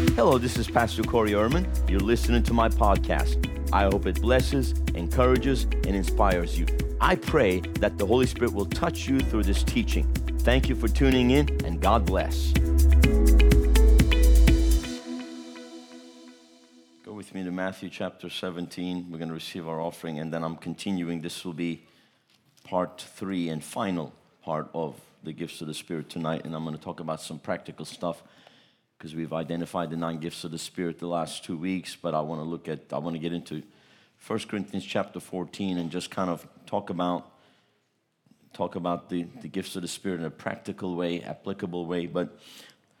Hello, this is Pastor Corey Erman. You're listening to my podcast. I hope it blesses, encourages, and inspires you. I pray that the Holy Spirit will touch you through this teaching. Thank you for tuning in, and God bless. Go with me to Matthew chapter 17. We're going to receive our offering, and then I'm continuing. This will be part three and final part of the gifts of the Spirit tonight, and I'm going to talk about some practical stuff because we've identified the nine gifts of the Spirit the last two weeks, but I want to look at, I want to get into 1 Corinthians chapter 14 and just kind of talk about talk about the, the gifts of the Spirit in a practical way, applicable way. But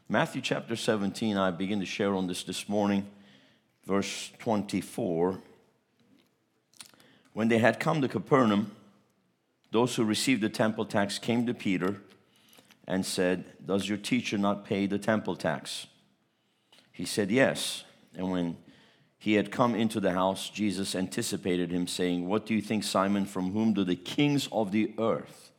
Matthew chapter 17, I begin to share on this this morning, verse 24. When they had come to Capernaum, those who received the temple tax came to Peter and said, Does your teacher not pay the temple tax? He said, Yes. And when he had come into the house, Jesus anticipated him, saying, What do you think, Simon? From whom do the kings of the earth,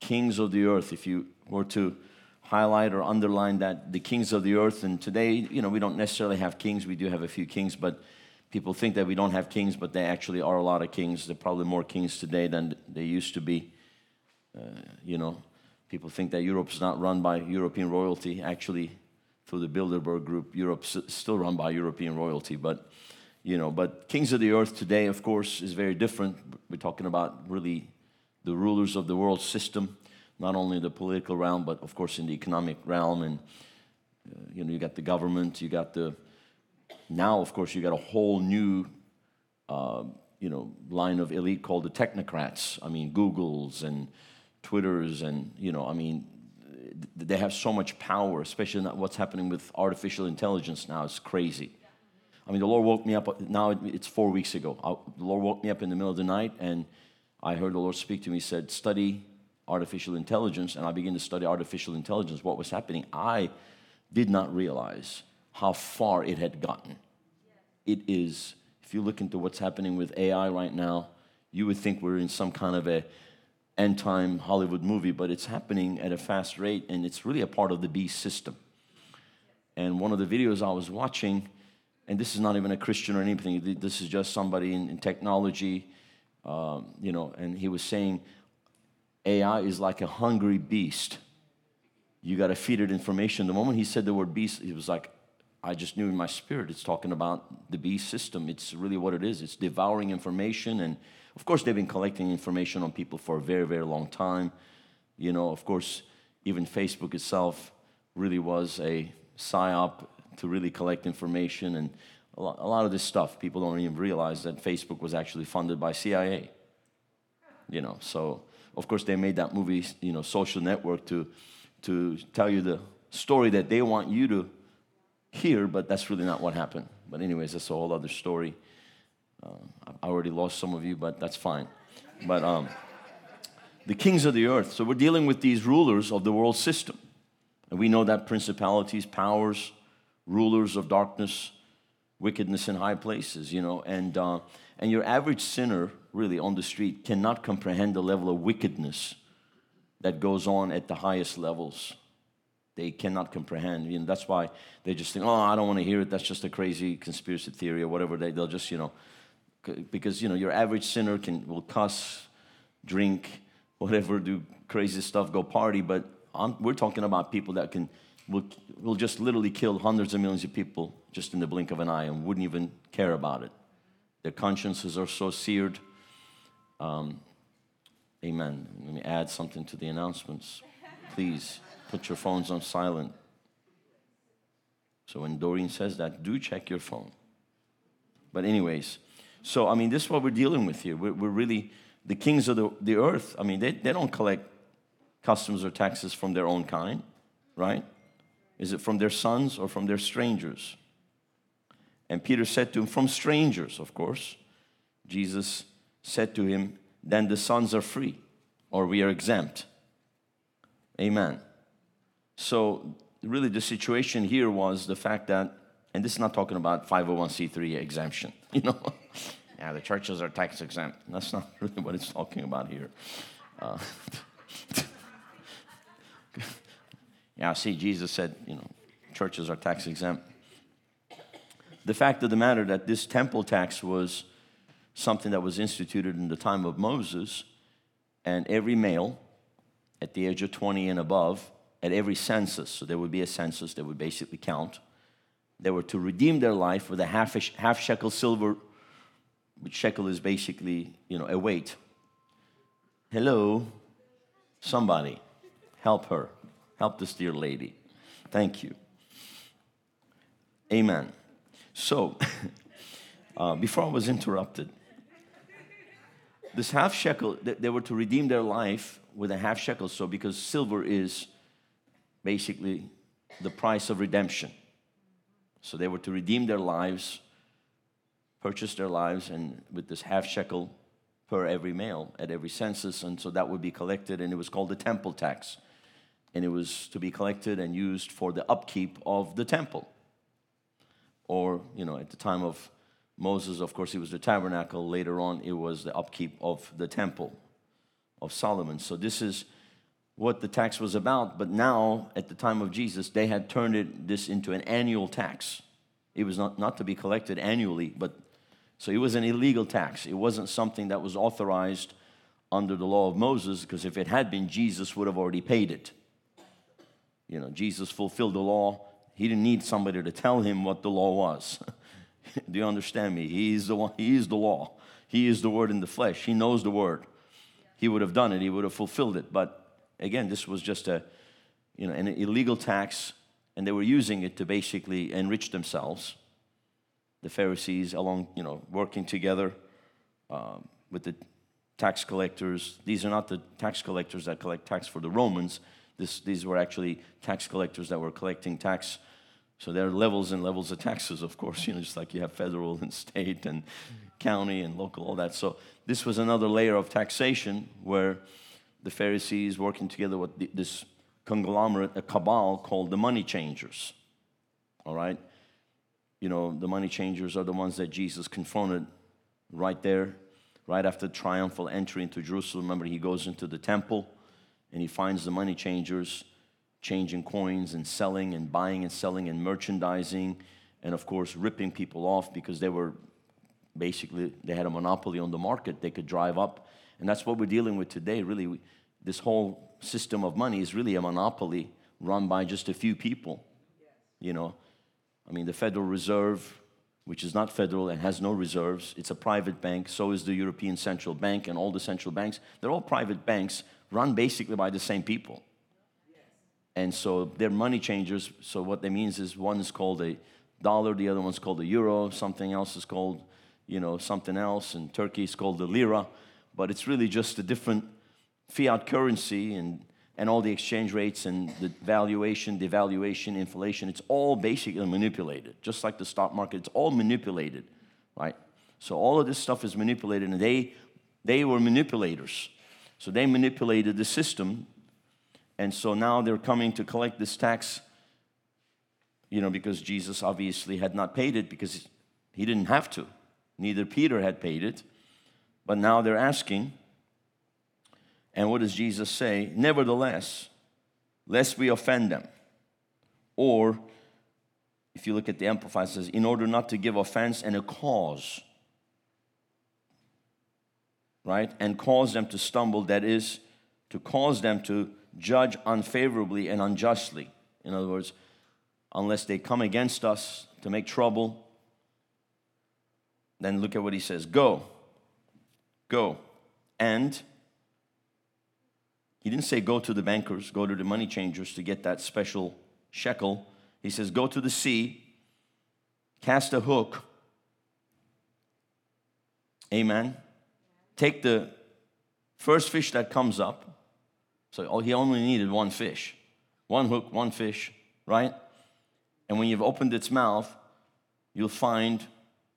kings of the earth, if you were to highlight or underline that, the kings of the earth, and today, you know, we don't necessarily have kings, we do have a few kings, but people think that we don't have kings, but there actually are a lot of kings. There are probably more kings today than they used to be. Uh, you know, people think that Europe is not run by European royalty. Actually, through the Bilderberg Group, Europe's still run by European royalty. But, you know, but kings of the earth today, of course, is very different. We're talking about really the rulers of the world system, not only the political realm, but of course in the economic realm. And, uh, you know, you got the government, you got the, now, of course, you got a whole new, uh, you know, line of elite called the technocrats. I mean, Googles and Twitters and, you know, I mean, they have so much power, especially what's happening with artificial intelligence now. It's crazy. I mean, the Lord woke me up, now it's four weeks ago. The Lord woke me up in the middle of the night and I heard the Lord speak to me. He said, Study artificial intelligence. And I began to study artificial intelligence, what was happening. I did not realize how far it had gotten. It is, if you look into what's happening with AI right now, you would think we're in some kind of a end time Hollywood movie, but it's happening at a fast rate and it's really a part of the beast system. And one of the videos I was watching, and this is not even a Christian or anything, this is just somebody in, in technology, um, you know, and he was saying AI is like a hungry beast. You got to feed it information. The moment he said the word beast, he was like, I just knew in my spirit it's talking about the beast system. It's really what it is. It's devouring information and of course, they've been collecting information on people for a very, very long time. You know, of course, even Facebook itself really was a psyop to really collect information and a lot, a lot of this stuff. People don't even realize that Facebook was actually funded by CIA. You know, so of course they made that movie, you know, Social Network to to tell you the story that they want you to hear, but that's really not what happened. But anyways, that's a whole other story. Uh, I already lost some of you, but that's fine. But um, the kings of the earth. So we're dealing with these rulers of the world system. And we know that principalities, powers, rulers of darkness, wickedness in high places, you know. And, uh, and your average sinner, really, on the street cannot comprehend the level of wickedness that goes on at the highest levels. They cannot comprehend. You know, that's why they just think, oh, I don't want to hear it. That's just a crazy conspiracy theory or whatever. They, they'll just, you know, because you know your average sinner can will cuss, drink, whatever, do crazy stuff, go party. But I'm, we're talking about people that can will will just literally kill hundreds of millions of people just in the blink of an eye and wouldn't even care about it. Their consciences are so seared. Um, amen. Let me add something to the announcements. Please put your phones on silent. So when Doreen says that, do check your phone. But anyways. So, I mean, this is what we're dealing with here. We're, we're really the kings of the, the earth. I mean, they, they don't collect customs or taxes from their own kind, right? Is it from their sons or from their strangers? And Peter said to him, From strangers, of course. Jesus said to him, Then the sons are free, or we are exempt. Amen. So, really, the situation here was the fact that and this is not talking about 501c3 exemption, you know. Yeah, the churches are tax exempt. That's not really what it's talking about here. Uh, yeah, see, Jesus said, you know, churches are tax exempt. The fact of the matter that this temple tax was something that was instituted in the time of Moses, and every male at the age of 20 and above, at every census, so there would be a census that would basically count, they were to redeem their life with a half, half shekel silver, which shekel is basically, you know, a weight. Hello, somebody, help her. Help this dear lady. Thank you. Amen. So, uh, before I was interrupted, this half shekel, they were to redeem their life with a half shekel. So, because silver is basically the price of redemption. So, they were to redeem their lives, purchase their lives, and with this half shekel per every male at every census. And so that would be collected, and it was called the temple tax and it was to be collected and used for the upkeep of the temple. Or, you know, at the time of Moses, of course, it was the tabernacle. Later on, it was the upkeep of the temple of Solomon. So, this is what the tax was about. But now, at the time of Jesus, they had turned it, this into an annual tax. It was not, not to be collected annually, but so it was an illegal tax. It wasn't something that was authorized under the law of Moses, because if it had been, Jesus would have already paid it. You know, Jesus fulfilled the law. He didn't need somebody to tell him what the law was. Do you understand me? He is the one, he is the law. He is the word in the flesh. He knows the word. He would have done it. He would have fulfilled it. But again, this was just a, you know, an illegal tax, and they were using it to basically enrich themselves. The Pharisees, along, you know, working together um, with the tax collectors. These are not the tax collectors that collect tax for the Romans. This, these were actually tax collectors that were collecting tax. So there are levels and levels of taxes, of course, you know, just like you have federal and state and county and local, all that. So this was another layer of taxation where the Pharisees working together with this conglomerate, a cabal called the money changers. All right? You know, the money changers are the ones that Jesus confronted right there, right after the triumphal entry into Jerusalem. Remember, he goes into the temple and he finds the money changers changing coins and selling and buying and selling and merchandising and of course ripping people off because they were basically they had a monopoly on the market. They could drive up. And that's what we're dealing with today. Really this whole system of money is really a monopoly run by just a few people you know i mean the federal reserve which is not federal and has no reserves it's a private bank so is the european central bank and all the central banks they're all private banks run basically by the same people. And so they're money changers. So what that means is one is called a dollar, the other one's called a euro, something else is called, you know, something else, and Turkey is called the lira. But it's really just a different fiat currency and, and all the exchange rates and the valuation, devaluation, inflation, it's all basically manipulated. Just like the stock market, it's all manipulated, right? So all of this stuff is manipulated, and they, they were manipulators. So they manipulated the system. And so now they're coming to collect this tax, you know, because Jesus obviously had not paid it because he didn't have to. Neither Peter had paid it. But now they're asking. And what does Jesus say? Nevertheless, lest we offend them. Or, if you look at the Amplified, says, in order not to give offense and a cause right? And cause them to stumble, that is, to cause them to judge unfavorably and unjustly. In other words, unless they come against us to make trouble, then look at what he says go, go. And he didn't say go to the bankers, go to the money changers to get that special shekel. He says go to the sea, cast a hook. Amen take the first fish that comes up. So he only needed one fish, one hook, one fish, right? And when you've opened its mouth, you'll find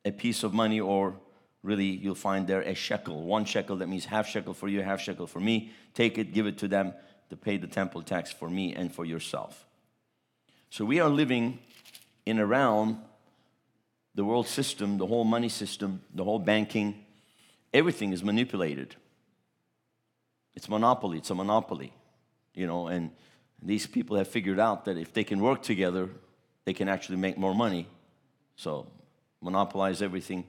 a piece of money, or really, you'll find there a shekel. One shekel, that means half shekel for you, half shekel for me. Take it, give it to them to pay the temple tax for me and for yourself. So we are living in a realm, the world system, the whole money system, the whole banking, everything is manipulated. It's monopoly, it's a monopoly, you know, and these people have figured out that if they can work together, they can actually make more money. So monopolize everything.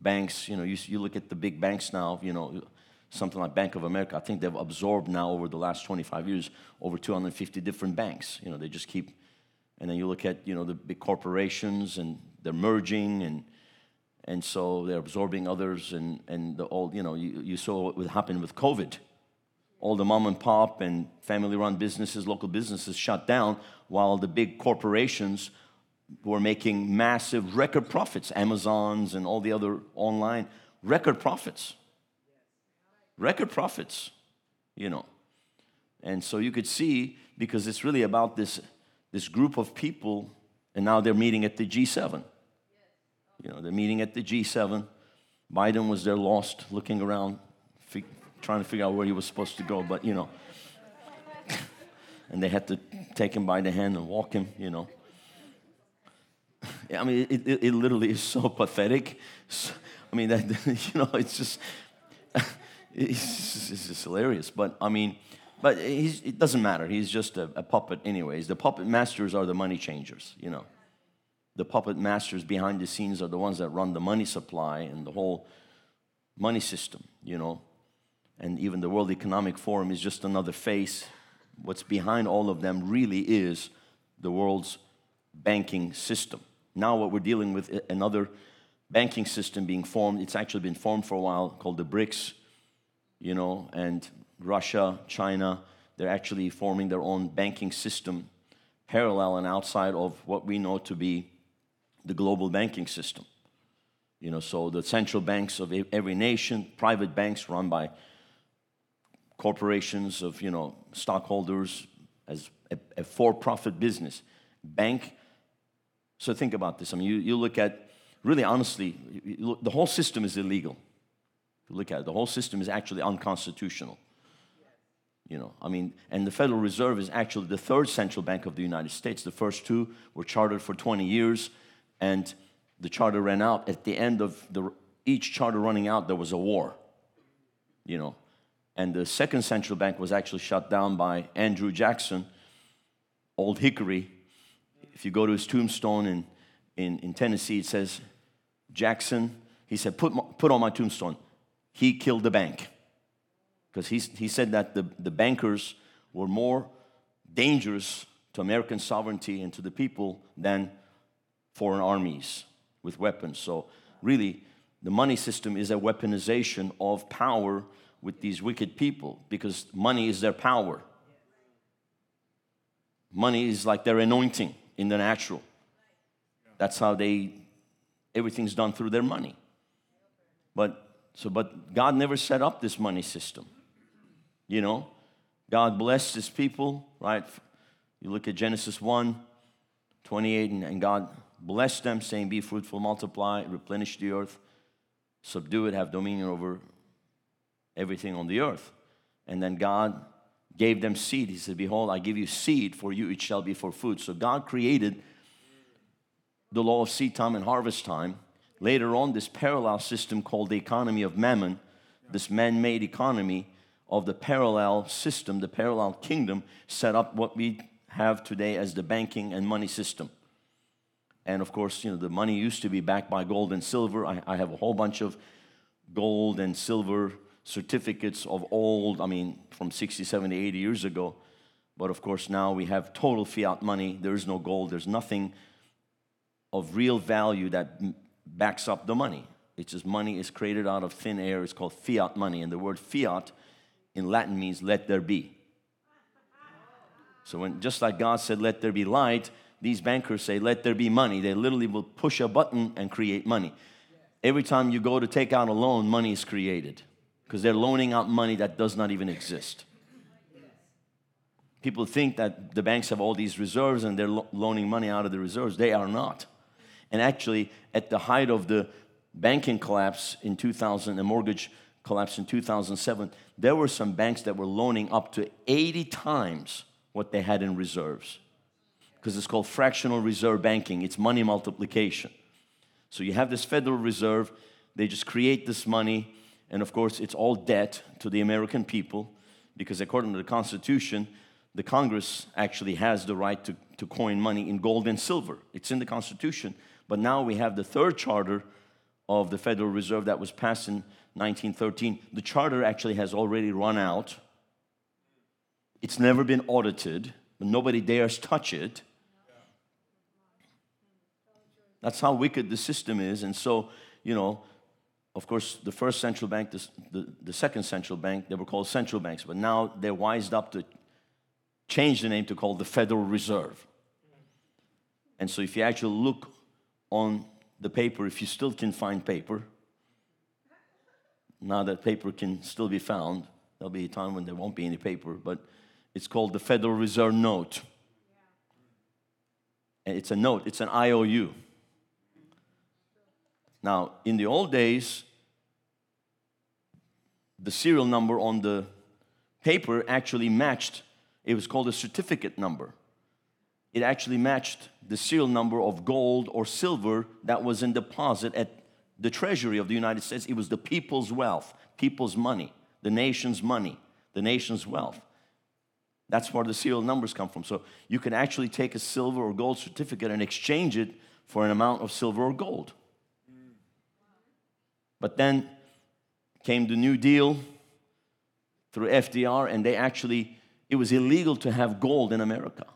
Banks, you know, you, you look at the big banks now, you know, something like Bank of America, I think they've absorbed now over the last 25 years over 250 different banks. You know, they just keep, and then you look at, you know, the big corporations and they're merging and, and so they're absorbing others and, and the old, you know, you, you saw what happened with COVID. All the mom and pop and family run businesses, local businesses shut down while the big corporations were making massive record profits, Amazons and all the other online record profits. Record profits, you know. And so you could see, because it's really about this, this group of people, and now they're meeting at the G7. You know, they're meeting at the G7. Biden was there lost, looking around, fi- trying to figure out where he was supposed to go, but you know. and they had to take him by the hand and walk him, you know. I mean, it, it, it literally is so pathetic. So, I mean, that, you know, it's just, it's just, it's just hilarious. But I mean, but it doesn't matter. He's just a, a, puppet, anyways. The puppet masters are the money changers, you know. The puppet masters behind the scenes are the ones that run the money supply and the whole money system, you know. And even the World Economic Forum is just another face. What's behind all of them really is the world's banking system. Now, what we're dealing with eh, another banking system being formed. It's actually been formed for a while called the BRICS, you know, and Russia, China, they're actually forming their own banking system parallel and outside of what we know to be the global banking system. You know, so the central banks of every nation, private banks run by corporations of, you know, stockholders as a, a for-profit business. Bank so think about this. I mean, you, you look at, really honestly, look, the whole system is illegal. If you look at it, the whole system is actually unconstitutional. You know, I mean, and the Federal Reserve is actually the third central bank of the United States. The first two were chartered for 20 years, and the charter ran out. At the end of the, each charter running out, there was a war. You know, and the second central bank was actually shut down by Andrew Jackson, Old Hickory, if you go to his tombstone in, in, in Tennessee, it says, Jackson, he said, put, put on my tombstone, he killed the bank. Because he said that the, the bankers were more dangerous to American sovereignty and to the people than foreign armies with weapons. So, really, the money system is a weaponization of power with these wicked people because money is their power. Money is like their anointing in the natural. That's how they, everything's done through their money. But, so, but God never set up this money system. You know, God blessed his people, right? You look at Genesis 1 28, and, and God blessed them, saying, Be fruitful, multiply, replenish the earth, subdue it, have dominion over everything on the earth. And then God gave them seed. He said, Behold, I give you seed for you, it shall be for food. So God created the law of seed time and harvest time. Later on, this parallel system called the economy of mammon, this man made economy of the parallel system, the parallel kingdom, set up what we have today as the banking and money system. And of course, you know, the money used to be backed by gold and silver. I, I have a whole bunch of gold and silver certificates of old, I mean, from 60, 70, 80 years ago. But of course, now we have total fiat money. There is no gold, there's nothing of real value that backs up the money. It's just money is created out of thin air. It's called fiat money. And the word fiat in Latin means let there be. So when just like God said, let there be light, these bankers say, let there be money. They literally will push a button and create money. Every time you go to take out a loan, money is created because they're loaning out money that does not even exist. People think that the banks have all these reserves and they're lo- loaning money out of the reserves. They are not. And actually, at the height of the banking collapse in 2000, the mortgage collapse in 2007, there were some banks that were loaning up to 80 times what they had in reserves. Because it's called fractional reserve banking, it's money multiplication. So you have this Federal Reserve, they just create this money and of course, it's all debt to the American people because according to the Constitution, the Congress actually has the right to, to coin money in gold and silver. It's in the Constitution. But now we have the third charter of the Federal Reserve that was passed in 1913. The charter actually has already run out. It's never been audited, but nobody dares touch it. That's how wicked the system is. And so, you know, of course, the first central bank, the, the, the, second central bank, they were called central banks, but now they're wised up to change the name to call the Federal Reserve. And so, if you actually look on the paper, if you still can find paper, now that paper can still be found, there'll be a time when there won't be any paper, but it's called the Federal Reserve Note. And it's a note, it's an IOU. Now, in the old days, the serial number on the paper actually matched, it was called a certificate number. It actually matched the serial number of gold or silver that was in deposit at the Treasury of the United States. It was the people's wealth, people's money, the nation's money, the nation's wealth. That's where the serial numbers come from. So you can actually take a silver or gold certificate and exchange it for an amount of silver or gold. But then came the New Deal through FDR, and they actually, it was illegal to have gold in America.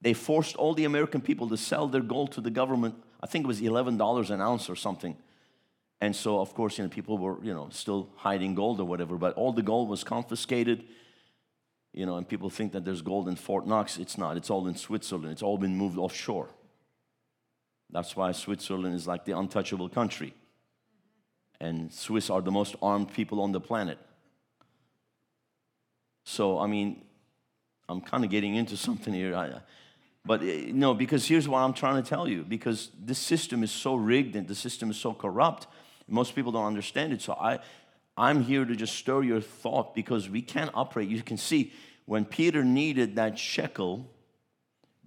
They forced all the American people to sell their gold to the government. I think it was $11 an ounce or something. And so, of course, you know, people were, you know, still hiding gold or whatever, but all the gold was confiscated. You know, and people think that there's gold in Fort Knox. It's not. It's all in Switzerland. It's all been moved offshore. That's why Switzerland is like the untouchable country and Swiss are the most armed people on the planet. So, I mean, I'm kind of getting into something here. I, but eh, no, because here's what I'm trying to tell you because this system is so rigged and the system is so corrupt, most people don't understand it. So, I, I'm here to just stir your thought because we can't operate. You can see when Peter needed that shekel,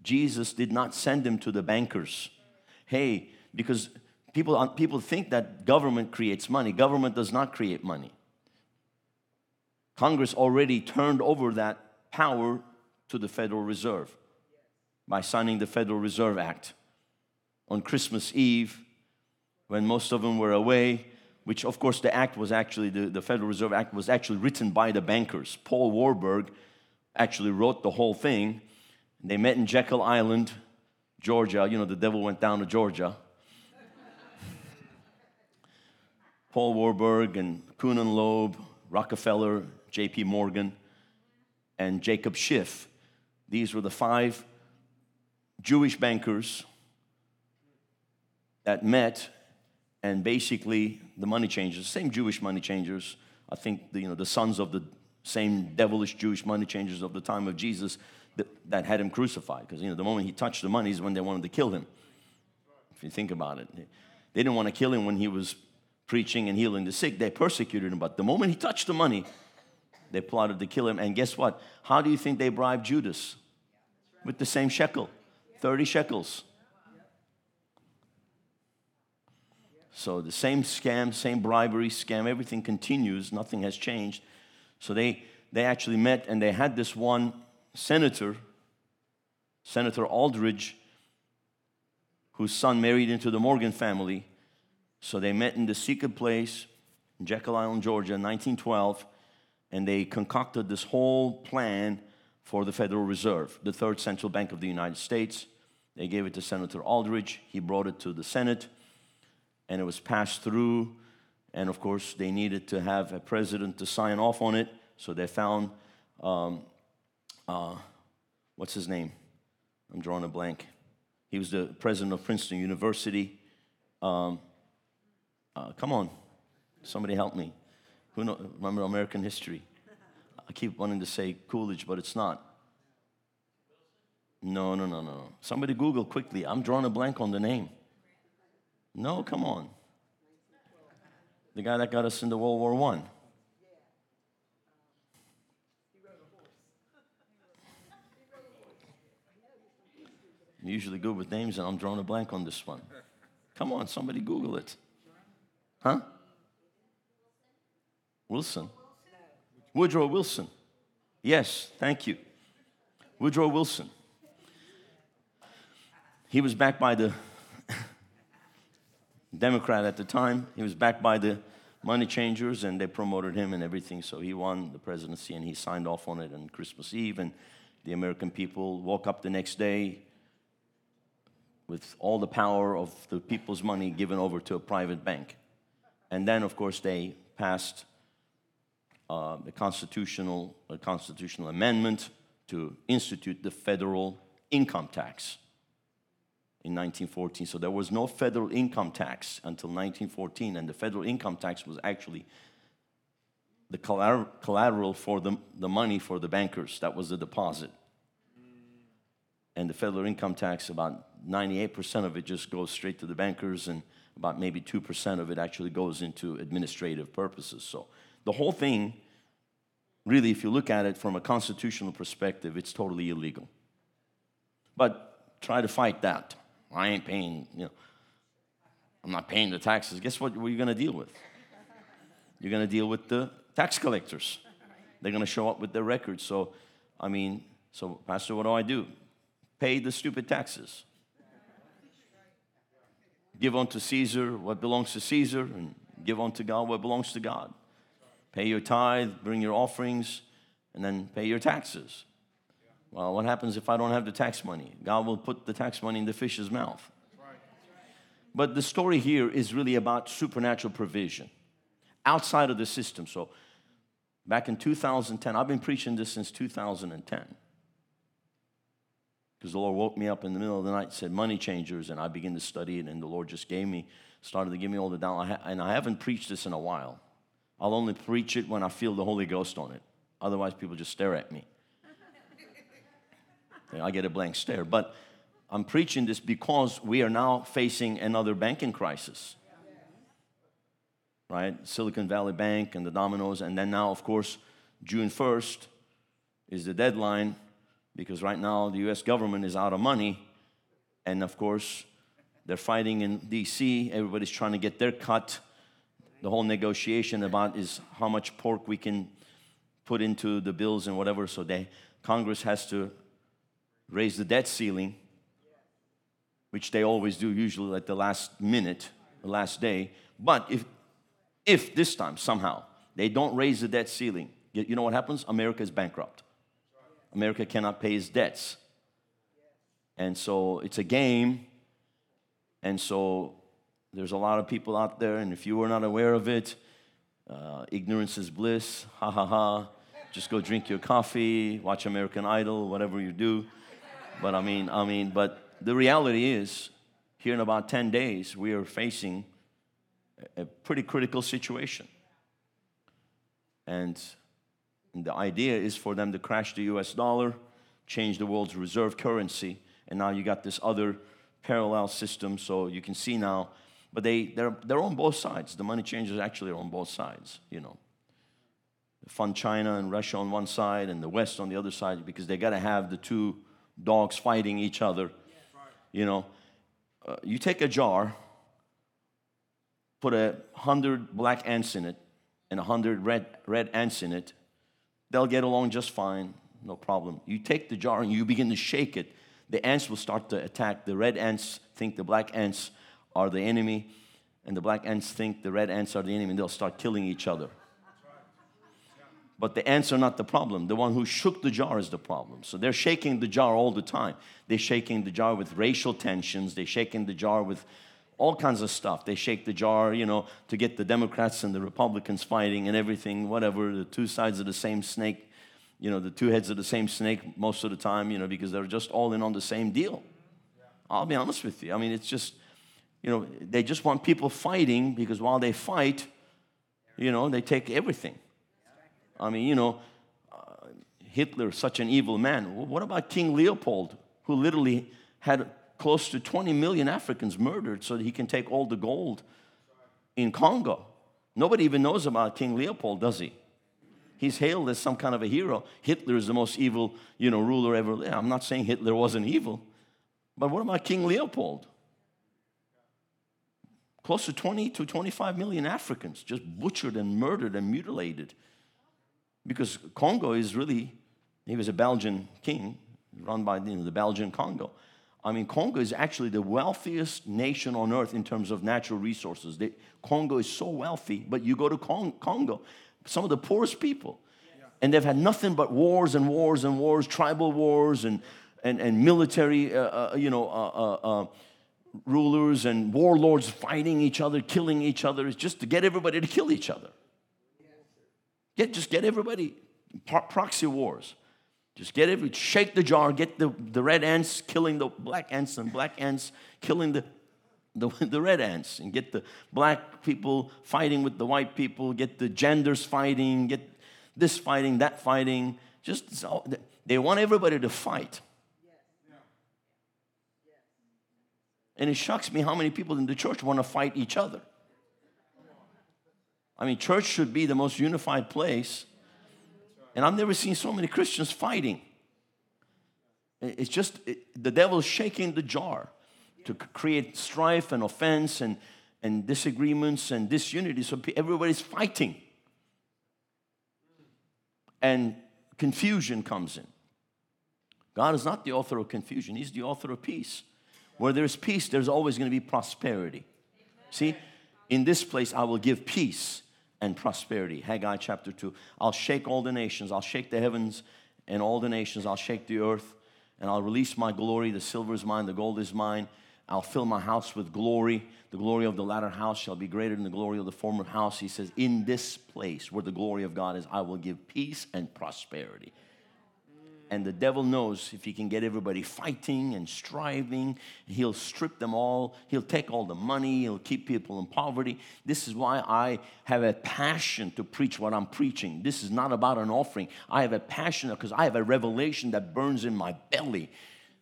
Jesus did not send him to the bankers. Hey, because People, uh, people think that government creates money. Government does not create money. Congress already turned over that power to the Federal Reserve by signing the Federal Reserve Act on Christmas Eve when most of them were away, which of course the act was actually, the, the Federal Reserve Act was actually written by the bankers. Paul Warburg actually wrote the whole thing. They met in Jekyll Island, Georgia. You know, the devil went down to Georgia. Paul Warburg and Kuhn Loeb, Rockefeller, J.P. Morgan, and Jacob Schiff. These were the five Jewish bankers that met, and basically the money changers, the same Jewish money changers. I think the, you know the sons of the same devilish Jewish money changers of the time of Jesus that, that had him crucified. Because you know the moment he touched the money is when they wanted to kill him. If you think about it, they didn't want to kill him when he was preaching and healing the sick, they persecuted him. But the moment he touched the money, they plotted to kill him. And guess what? How do you think they bribed Judas? With the same shekel 30 shekels. So the same scam, same bribery scam, everything continues, nothing has changed. So they, they actually met and they had this one senator, Senator Aldrich, whose son married into the Morgan family. So they met in the secret place in Jekyll Island, Georgia, in 1912, and they concocted this whole plan for the Federal Reserve, the third central bank of the United States. They gave it to Senator Aldrich. He brought it to the Senate, and it was passed through. And of course, they needed to have a president to sign off on it. So they found, um, uh, what's his name? I'm drawing a blank. He was the president of Princeton University. Um, uh, come on, somebody help me. Who know, remember American history? I keep wanting to say Coolidge, but it's not. No, no, no, no. Somebody Google quickly. I'm drawing a blank on the name. No, come on. The guy that got us into World War One. I'm usually good with names, and I'm drawing a blank on this one. Come on, somebody Google it. Huh? Wilson. Woodrow Wilson. Yes, thank you. Woodrow Wilson. He was backed by the Democrat at the time. He was backed by the money changers, and they promoted him and everything. So he won the presidency, and he signed off on it on Christmas Eve. And the American people woke up the next day with all the power of the people's money given over to a private bank. And then, of course, they passed uh, a constitutional, constitutional amendment to institute the federal income tax in 1914. So there was no federal income tax until 1914, and the federal income tax was actually the collateral for the, the money for the bankers. That was the deposit. And the federal income tax, about 98% of it just goes straight to the bankers, and about maybe 2% of it actually goes into administrative purposes. So the whole thing, really, if you look at it from a constitutional perspective, it's totally illegal. But try to fight that. I ain't paying, you know, I'm not paying the taxes. Guess what, are going to deal with? You're going to deal with the tax collectors. They're going to show up with their records. So, I mean, so, Pastor, what do I do? Pay the stupid taxes. Give unto Caesar what belongs to Caesar, and give unto God what belongs to God. Pay your tithe, bring your offerings, and then pay your taxes. Well, what happens if I don't have the tax money? God will put the tax money in the fish's mouth. But the story here is really about supernatural provision outside of the system. So, back in 2010, I've been preaching this since 2010. Because the Lord woke me up in the middle of the night said, Money changers. And I began to study it, and the Lord just gave me, started to give me all the down. And I haven't preached this in a while. I'll only preach it when I feel the Holy Ghost on it. Otherwise, people just stare at me. I get a blank stare. But I'm preaching this because we are now facing another banking crisis. Right? Silicon Valley Bank and the dominoes. And then now, of course, June 1st is the deadline because right now the US government is out of money. And of course, they're fighting in DC. Everybody's trying to get their cut. The whole negotiation about is how much pork we can put into the bills and whatever. So they, Congress has to raise the debt ceiling, which they always do, usually at the last minute, the last day. But if, if this time somehow they don't raise the debt ceiling, you know what happens? America is bankrupt. America cannot pay its debts. And so it's a game. And so there's a lot of people out there, and if you were not aware of it, uh, ignorance is bliss, ha ha ha. Just go drink your coffee, watch American Idol, whatever you do. But I mean, I mean, but the reality is, here in about 10 days, we are facing a pretty critical situation. And the idea is for them to crash the US dollar, change the world's reserve currency, and now you got this other parallel system. So you can see now, but they, they're, they're on both sides. The money changers actually are on both sides, you know. Fund China and Russia on one side and the West on the other side because they got to have the two dogs fighting each other. You know, uh, you take a jar, put a hundred black ants in it, and a hundred red red ants in it. They'll get along just fine, no problem. You take the jar and you begin to shake it. The ants will start to attack. The red ants think the black ants are the enemy, and the black ants think the red ants are the enemy, and they'll start killing each other. But the ants are not the problem. The one who shook the jar is the problem. So they're shaking the jar all the time. They're shaking the jar with racial tensions. They're shaking the jar with all kinds of stuff. They shake the jar, you know, to get the Democrats and the Republicans fighting and everything, whatever, the two sides of the same snake, you know, the two heads of the same snake most of the time, you know, because they're just all in on the same deal. I'll be honest with you. I mean, it's just, you know, they just want people fighting because while they fight, you know, they take everything. I mean, you know, uh, Hitler, such an evil man. What about King Leopold, who literally had close to 20 million Africans murdered so that he can take all the gold in Congo? Nobody even knows about King Leopold, does he? He's hailed as some kind of a hero. Hitler is the most evil, you know, ruler ever. I'm not saying Hitler wasn't evil, but what about King Leopold? Close to 20 to 25 million Africans just butchered and murdered and mutilated because Congo is really, he was a Belgian king, run by you know, the Belgian Congo. I mean, Congo is actually the wealthiest nation on earth in terms of natural resources. They, Congo is so wealthy, but you go to Con- Congo, some of the poorest people, and they've had nothing but wars and wars and wars, tribal wars and, and, and military, uh, uh, you know, uh, uh, uh rulers and warlords fighting each other, killing each other, it's just to get everybody to kill each other. Get, just get everybody, proxy wars. Just get it, shake the jar, get the, the red ants killing the black ants and black ants killing the, the, the red ants, and get the black people fighting with the white people, get the genders fighting, get this fighting, that fighting. Just so, they want everybody to fight. And it shocks me how many people in the church want to fight each other. I mean, church should be the most unified place and I've never seen so many Christians fighting. It's just it, the devil's shaking the jar to create strife and offense and, and disagreements and disunity. So everybody's fighting. And confusion comes in. God is not the author of confusion, He's the author of peace. Where there's peace, there's always going to be prosperity. See, in this place, I will give peace and prosperity. Haggai chapter 2. I'll shake all the nations, I'll shake the heavens and all the nations, I'll shake the earth, and I'll release my glory. The silver is mine, the gold is mine. I'll fill my house with glory. The glory of the latter house shall be greater than the glory of the former house. He says, In this place where the glory of God is, I will give peace and prosperity. And the devil knows if he can get everybody fighting and striving, he'll strip them all. He'll take all the money. He'll keep people in poverty. This is why I have a passion to preach what I'm preaching. This is not about an offering. I have a passion because I have a revelation that burns in my belly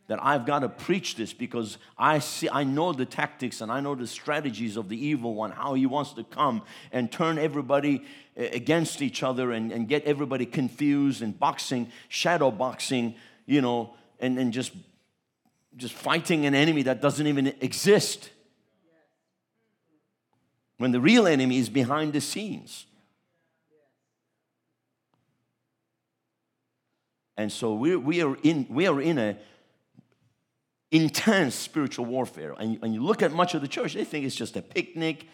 that I've got to preach this because I see I know the tactics and I know the strategies of the evil one, how he wants to come and turn everybody eh, against each other and, and get everybody confused and boxing, shadow boxing, you know, and, and just just fighting an enemy that doesn't even exist. When the real enemy is behind the scenes. And so we, we, are in, we are in a intense spiritual warfare. And, and you look at much of the church, they think it's just a picnic.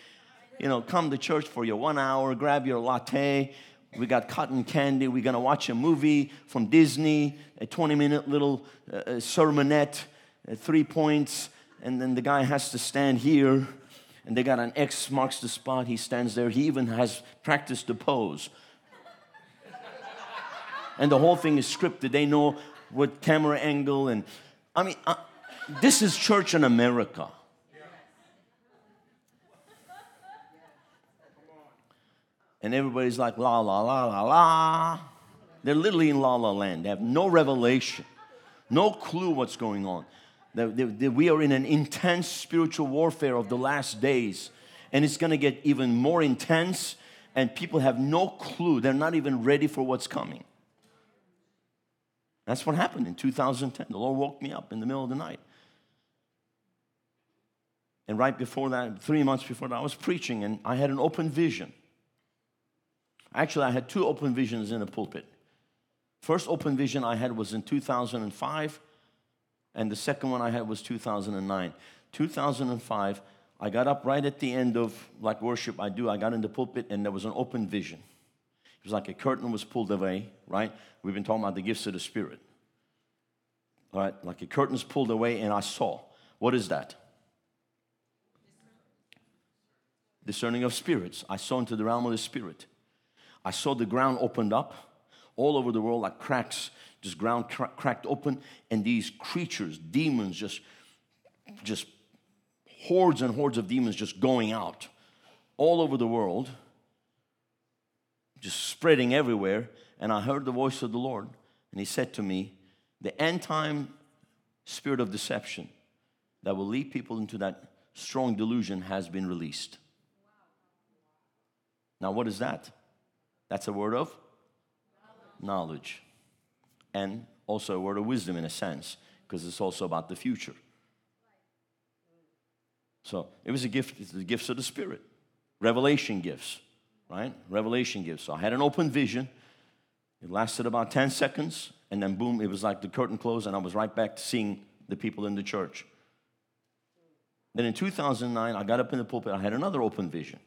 You know, come to church for your one hour, grab your latte. We got cotton candy. We're going to watch a movie from Disney, a 20 minute little uh, sermonette, uh, three points. And then the guy has to stand here. And they got an X marks the spot. He stands there. He even has practiced the pose. and the whole thing is scripted. They know what camera angle and I mean, uh, this is church in America. And everybody's like, la, la, la, la, la. They're literally in la la land. They have no revelation, no clue what's going on. we are in an intense spiritual warfare of the last days. And it's going to get even more intense, and people have no clue. They're not even ready for what's coming. That's what happened in 2010. The Lord woke me up in the middle of the night. And right before that, three months before that, I was preaching and I had an open vision. Actually, I had two open visions in the pulpit. First open vision I had was in 2005, and the second one I had was 2009. 2005, I got up right at the end of like worship I do. I got in the pulpit and there was an open vision. It was like a curtain was pulled away, right? We've been talking about the gifts of the Spirit. All right, like a curtain's pulled away, and I saw. What is that? Discerning of spirits. I saw into the realm of the spirit. I saw the ground opened up all over the world like cracks, just ground cra- cracked open, and these creatures, demons, just, just hordes and hordes of demons just going out all over the world, just spreading everywhere. And I heard the voice of the Lord, and He said to me, The end time spirit of deception that will lead people into that strong delusion has been released. Now, what is that? That's a word of knowledge. And also a word of wisdom in a sense, because it's also about the future. So it was a gift, the gifts of the Spirit. Revelation gifts, right? Revelation gifts. So I had an open vision. It lasted about 10 seconds, and then boom, it was like the curtain closed, and I was right back to seeing the people in the church. Then in 2009, I got up in the pulpit, I had another open vision.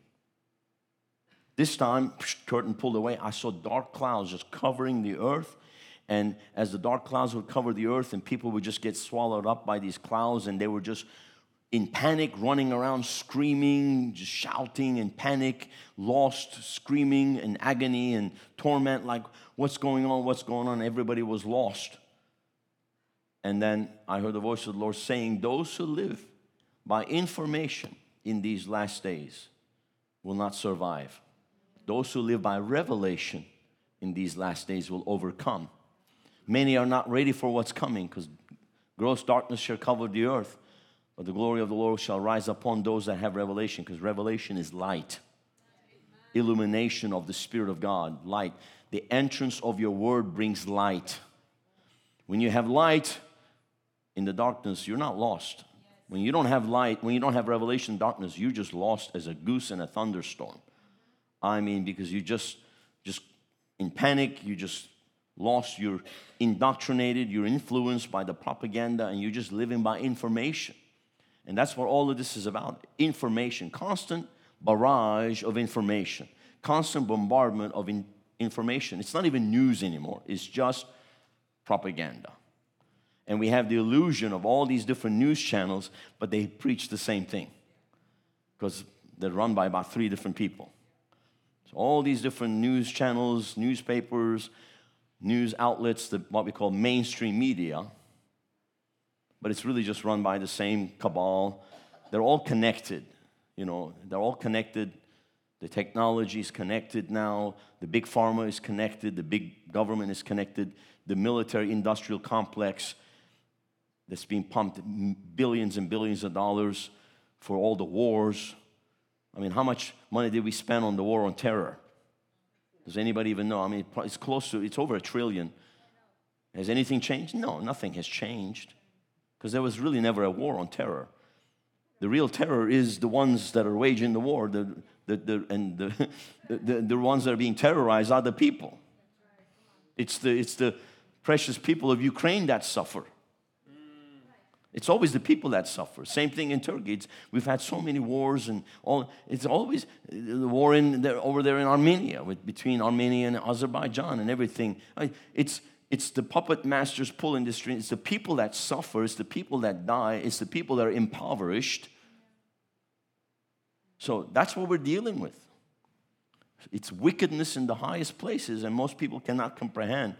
This time, curtain pulled away, I saw dark clouds just covering the earth. And as the dark clouds would cover the earth, and people would just get swallowed up by these clouds, and they were just in panic, running around, screaming, just shouting in panic, lost, screaming in agony and torment, like, what's going on? What's going on? Everybody was lost. And then I heard the voice of the Lord saying, Those who live by information in these last days will not survive. Those who live by revelation in these last days will overcome. Many are not ready for what's coming because gross darkness shall cover the earth but the glory of the Lord shall rise upon those that have revelation, because revelation is light, illumination of the Spirit of God, light. The entrance of your word brings light. When you have light in the darkness, you're not lost. When you don't have light, when you don't have revelation darkness, you're just lost as a goose in a thunderstorm. I mean, because you just just in panic, you just lost, you're indoctrinated, you're influenced by the propaganda, and you're just living by information. And that's what all of this is about information, constant barrage of information, constant bombardment of in- information. It's not even news anymore, it's just propaganda. And we have the illusion of all these different news channels, but they preach the same thing because they're run by about three different people. So all these different news channels, newspapers, news outlets, the, what we call mainstream media, but it's really just run by the same cabal. They're all connected, you know, they're all connected. The technology is connected now. The big pharma is connected. The big government is connected. The military industrial complex that's being pumped billions and billions of dollars for all the wars. I mean, how much money did we spend on the war on terror? Does anybody even know? I mean, it's close to, it's over a trillion. Has anything changed? No, nothing has changed because there was really never a war on terror. The real terror is the ones that are waging the war, the, the, the, and the, the, the ones that are being terrorized are the people. It's the, it's the precious people of Ukraine that suffer. It's always the people that suffer. Same thing in Turkey. It's, we've had so many wars, and all. It's always the war in there, over there in Armenia, with, between Armenia and Azerbaijan, and everything. It's it's the puppet masters pulling the strings. It's the people that suffer. It's the people that die. It's the people that are impoverished. So that's what we're dealing with. It's wickedness in the highest places, and most people cannot comprehend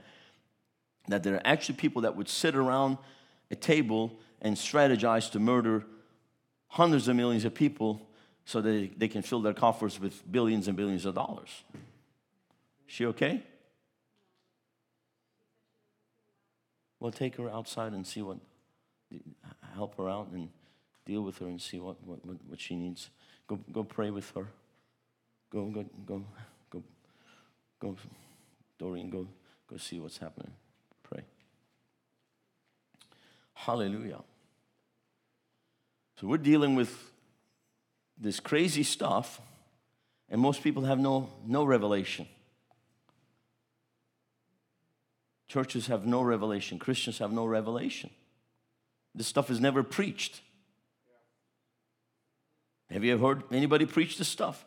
that there are actually people that would sit around a table and strategize to murder hundreds of millions of people so that they can fill their coffers with billions and billions of dollars. She okay? Well, take her outside and see what, help her out and deal with her and see what, what, what she needs. Go, go pray with her. Go, go, go, go, go, Dorian, go, go see what's happening. Hallelujah. So we're dealing with this crazy stuff, and most people have no, no revelation. Churches have no revelation, Christians have no revelation. This stuff is never preached. Have you ever heard anybody preach this stuff?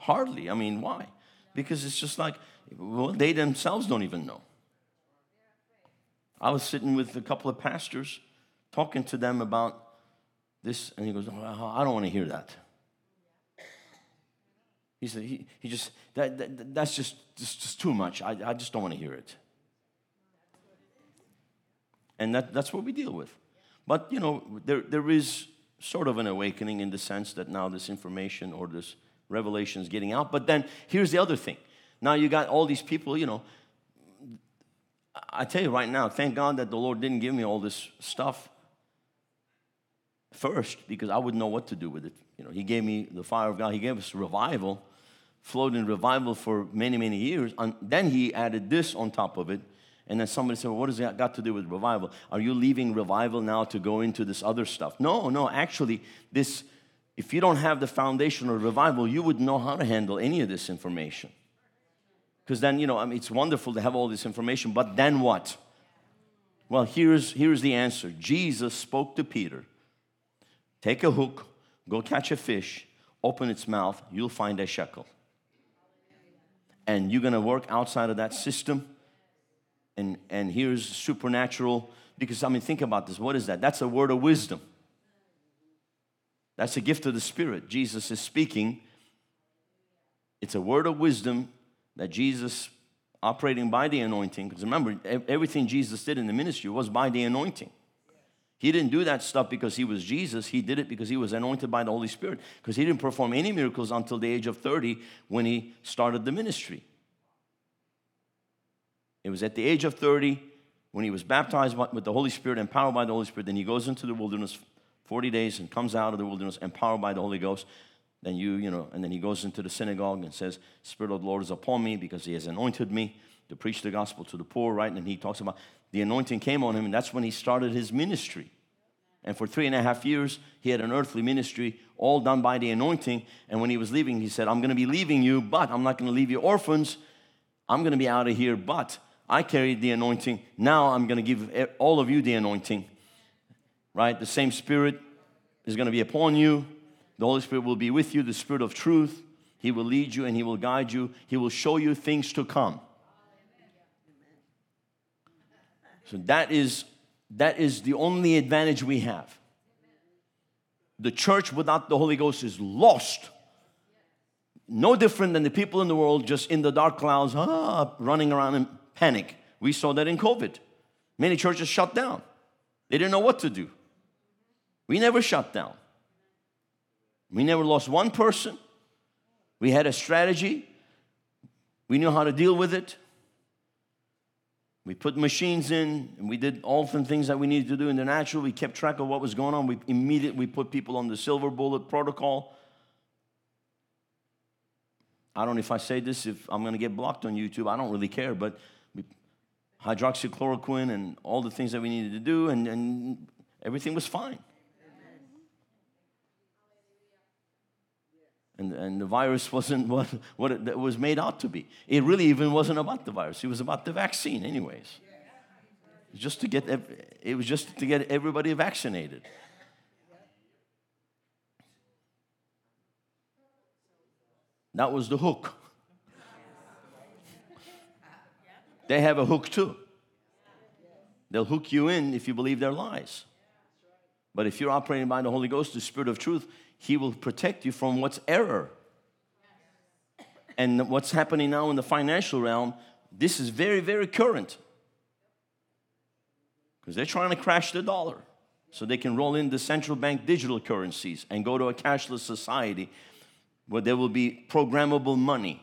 Hardly. I mean, why? Because it's just like, well, they themselves don't even know. I was sitting with a couple of pastors talking to them about this, and he goes, oh, I don't want to hear that. He said, he, he just, that, that, that's just, just, just too much. I, I just don't want to hear it. And that, that's what we deal with. But, you know, there, there is sort of an awakening in the sense that now this information or this revelation is getting out. But then here's the other thing. Now you got all these people, you know. I tell you right now, thank God that the Lord didn't give me all this stuff first because I wouldn't know what to do with it. You know, He gave me the fire of God, He gave us revival, flowed in revival for many, many years. And then He added this on top of it and then somebody said, well, what does that got to do with revival? Are you leaving revival now to go into this other stuff? No, no, actually, this, if you don't have the foundation of revival, you wouldn't know how to handle any of this information. Because then, you know, I mean, it's wonderful to have all this information, but then what? Well, here's, here's the answer Jesus spoke to Peter take a hook, go catch a fish, open its mouth, you'll find a shekel. And you're gonna work outside of that system. And, and here's supernatural, because I mean, think about this. What is that? That's a word of wisdom. That's a gift of the Spirit. Jesus is speaking. It's a word of wisdom that Jesus, operating by the anointing, because remember, everything Jesus did in the ministry was by the anointing. He didn't do that stuff because he was Jesus. He did it because he was anointed by the Holy Spirit. Because he didn't perform any miracles until the age of 30 when he started the ministry. It was at the age of 30 when he was baptized with the Holy Spirit, empowered by the Holy Spirit. Then he goes into the wilderness 40 days and comes out of the wilderness empowered by the Holy Ghost. Then you, you know, and then he goes into the synagogue and says, Spirit of the Lord is upon me because he has anointed me to preach the gospel to the poor, right? And he talks about the anointing came on him, and that's when he started his ministry. And for three and a half years, he had an earthly ministry, all done by the anointing. And when he was leaving, he said, I'm going to be leaving you, but I'm not going to leave you orphans. I'm going to be out of here, but I carried the anointing. Now I'm going to give all of you the anointing right? The same Spirit is going to be upon you. The Holy Spirit will be with you, the Spirit of truth. He will lead you and He will guide you. He will show you things to come. So that is, that is the only advantage we have. The church without the Holy Ghost is lost. No different than the people in the world just in the dark clouds, ah, running around in panic. We saw that in COVID. Many churches shut down. They didn't know what to do. We never shut down. We never lost one person. We had a strategy. We knew how to deal with it. We put machines in and we did all the things that we needed to do in the natural. We kept track of what was going on. We immediately put people on the silver bullet protocol. I don't know if I say this, if I'm going to get blocked on YouTube. I don't really care, but we, hydroxychloroquine and all the things that we needed to do, and, and everything was fine. And, and the virus wasn't what, what it was made out to be. It really even wasn't about the virus. It was about the vaccine, anyways. Just to get it was just to get everybody vaccinated. That was the hook. They have a hook too. They'll hook you in if you believe their lies. But if you're operating by the Holy Ghost, the Spirit of truth, he will protect you from what's error. And what's happening now in the financial realm, this is very, very current. Because they're trying to crash the dollar so they can roll in the central bank digital currencies and go to a cashless society where there will be programmable money.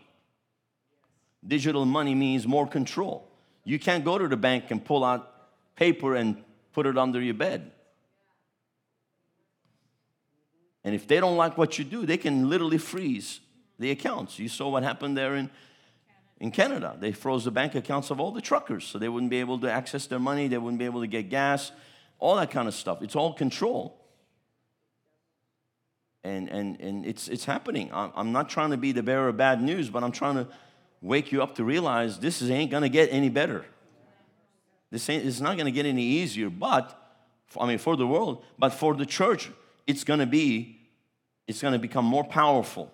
Digital money means more control. You can't go to the bank and pull out paper and put it under your bed. And if they don't like what you do, they can literally freeze the accounts. You saw what happened there in, in Canada. They froze the bank accounts of all the truckers so they wouldn't be able to access their money, they wouldn't be able to get gas, all that kind of stuff. It's all control. And, and, and it's, it's happening. I'm not trying to be the bearer of bad news, but I'm trying to wake you up to realize this is, ain't gonna get any better. This ain't, it's not gonna get any easier, but, I mean, for the world, but for the church, it's going to be it's going to become more powerful.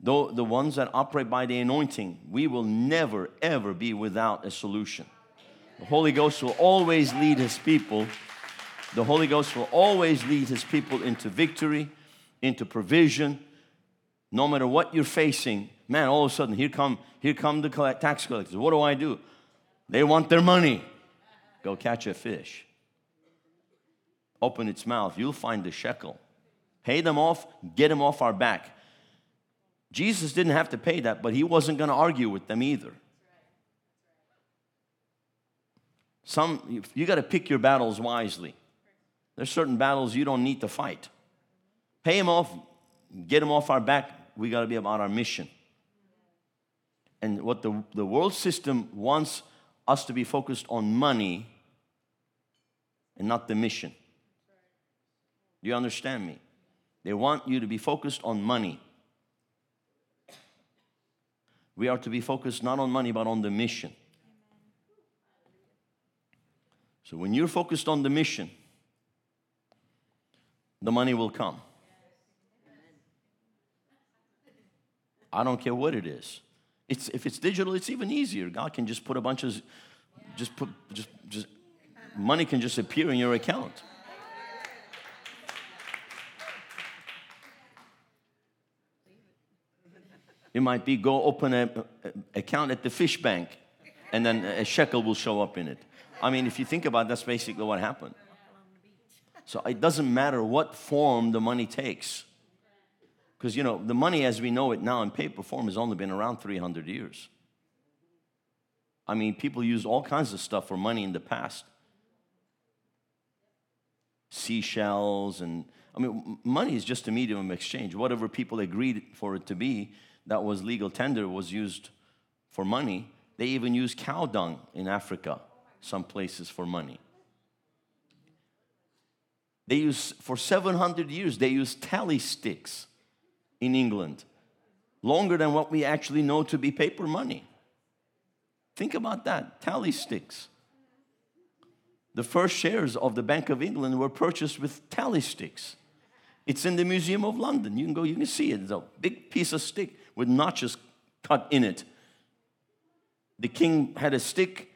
Though the ones that operate by the anointing we will never ever be without a solution. The holy ghost will always lead his people. The holy ghost will always lead his people into victory into provision. No matter what you're facing man all of a sudden here come here come the tax collectors. What do i do? They want their money. Go catch a fish open its mouth, you'll find the shekel. Pay them off, get them off our back. Jesus didn't have to pay that, but he wasn't going to argue with them either. Some you got to pick your battles wisely. There's certain battles you don't need to fight. Pay them off, get them off our back. We got to be about our mission. And what the, the world system wants us to be focused on money and not the mission. Do you understand me? They want you to be focused on money. We are to be focused not on money, but on the mission. So when you're focused on the mission, the money will come. I don't care what it is. It's, if it's digital, it's even easier. God can just put a bunch of, just put, just, just, money can just appear in your account. It might be go open an account at the fish bank and then a shekel will show up in it. I mean, if you think about it, that's basically what happened. So it doesn't matter what form the money takes. Because, you know, the money as we know it now in paper form has only been around 300 years. I mean, people used all kinds of stuff for money in the past seashells, and I mean, money is just a medium of exchange. Whatever people agreed for it to be, that was legal tender, was used for money. They even use cow dung in Africa, some places for money. They use, for 700 years, they used tally sticks in England, longer than what we actually know to be paper money. Think about that tally sticks. The first shares of the Bank of England were purchased with tally sticks. It's in the Museum of London. You can go, you can see it. It's a big piece of stick with notches cut in it. The king had a stick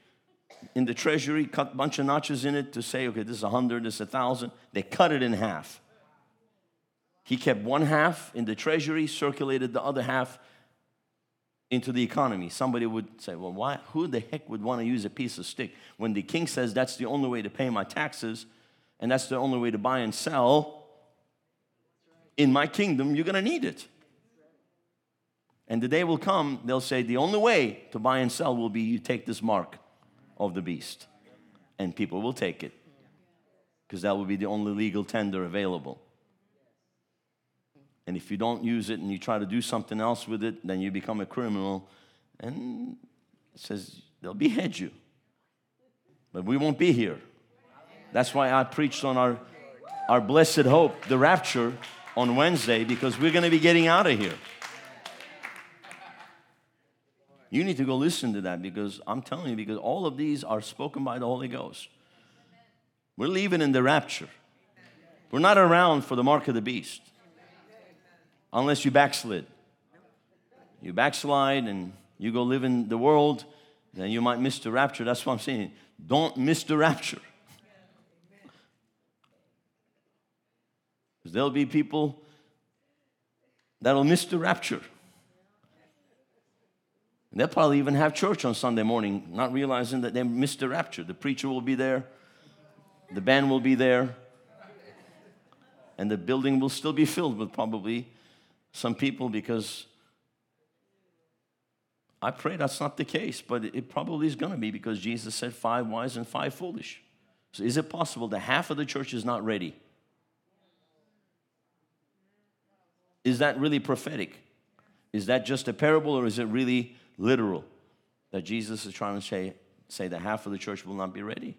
in the treasury, cut a bunch of notches in it to say, okay, this is a hundred, this is a thousand. They cut it in half. He kept one half in the treasury, circulated the other half into the economy. Somebody would say, well, why, who the heck would want to use a piece of stick? When the king says that's the only way to pay my taxes and that's the only way to buy and sell in my kingdom, you're going to need it. And the day will come, they'll say, the only way to buy and sell will be you take this mark of the beast. And people will take it because that will be the only legal tender available. And if you don't use it and you try to do something else with it, then you become a criminal. And it says they'll behead you. But we won't be here. That's why I preached on our, our blessed hope, the rapture, on Wednesday, because we're going to be getting out of here. You need to go listen to that because I'm telling you, because all of these are spoken by the Holy Ghost. We're leaving in the rapture. We're not around for the mark of the beast unless you backslid. You backslide and you go live in the world, then you might miss the rapture. That's what I'm saying. Don't miss the rapture. Because there'll be people that'll miss the rapture. They'll probably even have church on Sunday morning, not realizing that they missed the rapture. The preacher will be there, the band will be there, and the building will still be filled with probably some people because I pray that's not the case, but it probably is going to be because Jesus said five wise and five foolish. So is it possible that half of the church is not ready? Is that really prophetic? Is that just a parable or is it really literal that Jesus is trying to say, say that half of the church will not be ready?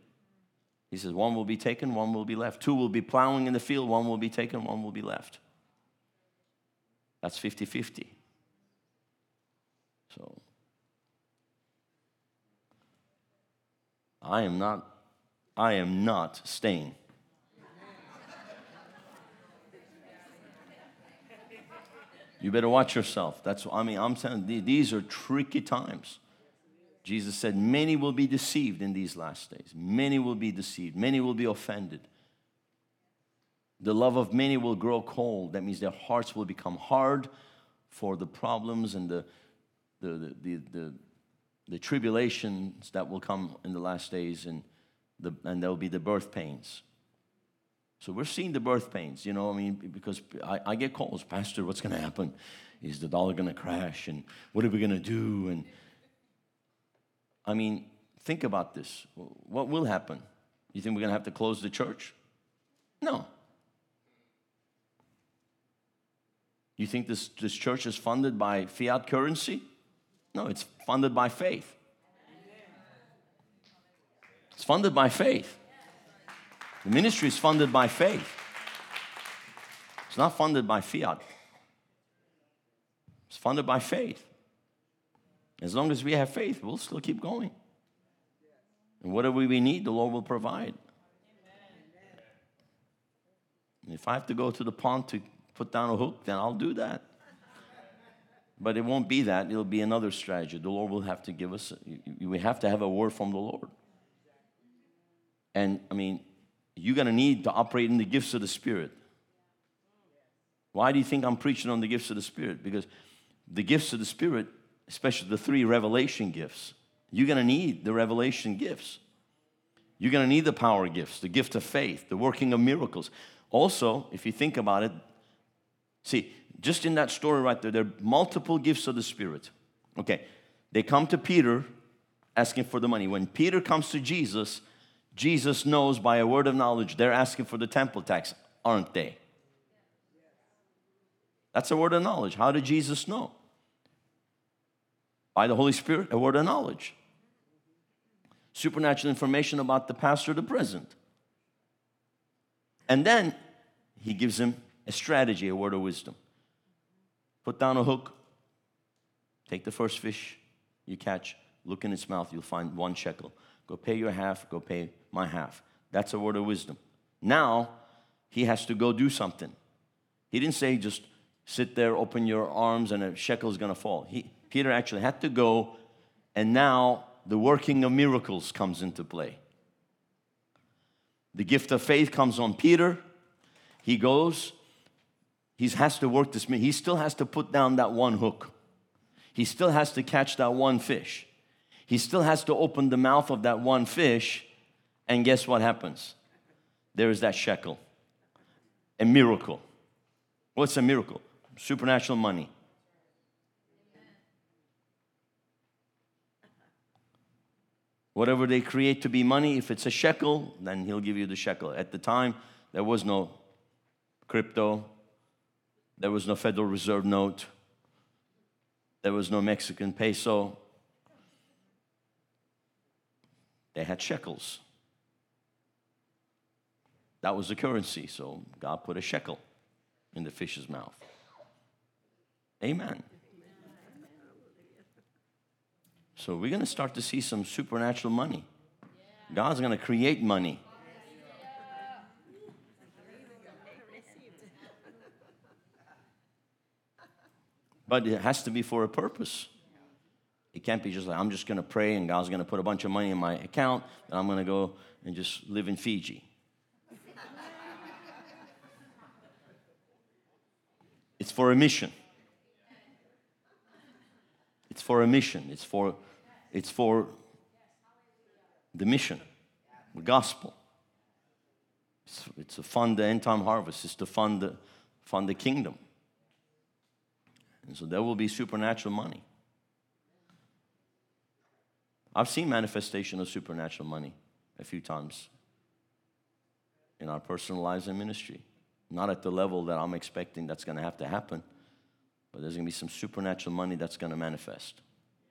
He says one will be taken, one will be left. Two will be plowing in the field, one will be taken, one will be left. That's 50 50. So, I am not, I am not staying. You better watch yourself. That's what I mean, I'm saying these are tricky times. Jesus said, Many will be deceived in these last days. Many will be deceived. Many will be offended. The love of many will grow cold. That means their hearts will become hard for the problems and the, the, the, the, the, tribulations that will come in the last days, and, the, and there will be the birth pains. So we're seeing the birth pains, you know, I mean, because I, I get calls, Pastor, what's going to happen? Is the dollar going to crash? And what are we going to do? And I mean, think about this. What will happen? You think we're going to have to close the church? No. You think this, this church is funded by fiat currency? No, it's funded by faith. It's funded by faith. The ministry is funded by faith. It's not funded by fiat. It's funded by faith. As long as we have faith, we'll still keep going. And whatever we need, the Lord will provide. And if I have to go to the pond to put down a hook, then I'll do that. But it won't be that. It'll be another strategy. The Lord will have to give us, we have to have a word from the Lord. And I mean, you're going to need to operate in the gifts of the Spirit. Why do you think I'm preaching on the gifts of the Spirit? Because the gifts of the Spirit, especially the three revelation gifts, you're going to need the revelation gifts. You're going to need the power gifts, the gift of faith, the working of miracles. Also, if you think about it, see, just in that story right there, there are multiple gifts of the Spirit. Okay, they come to Peter asking for the money. When Peter comes to Jesus, Jesus knows by a word of knowledge they're asking for the temple tax, aren't they? That's a word of knowledge. How did Jesus know? By the Holy Spirit, a word of knowledge. Supernatural information about the pastor, the present. And then he gives him a strategy, a word of wisdom. Put down a hook, take the first fish you catch, look in its mouth, you'll find one shekel. Go pay your half, go pay my half. That's a word of wisdom. Now he has to go do something. He didn't say just sit there, open your arms, and a shekel is going to fall. He, Peter actually had to go, and now the working of miracles comes into play. The gift of faith comes on Peter. He goes, he has to work this, he still has to put down that one hook. He still has to catch that one fish. He still has to open the mouth of that one fish, and guess what happens? There is that shekel. A miracle. What's a miracle? Supernatural money. Whatever they create to be money, if it's a shekel, then he'll give you the shekel. At the time, there was no crypto, there was no Federal Reserve note, there was no Mexican peso. They had shekels. That was the currency, so God put a shekel in the fish's mouth. Amen. So we're going to start to see some supernatural money. God's going to create money. But it has to be for a purpose. It can't be just like, I'm just going to pray and God's going to put a bunch of money in my account and I'm going to go and just live in Fiji. It's for a mission. It's for a mission. It's for it's for the mission, the gospel. It's, it's to fund the end time harvest, it's to fund the, fund the kingdom. And so there will be supernatural money. I've seen manifestation of supernatural money a few times in our personal lives and ministry. Not at the level that I'm expecting that's going to have to happen, but there's going to be some supernatural money that's going to manifest.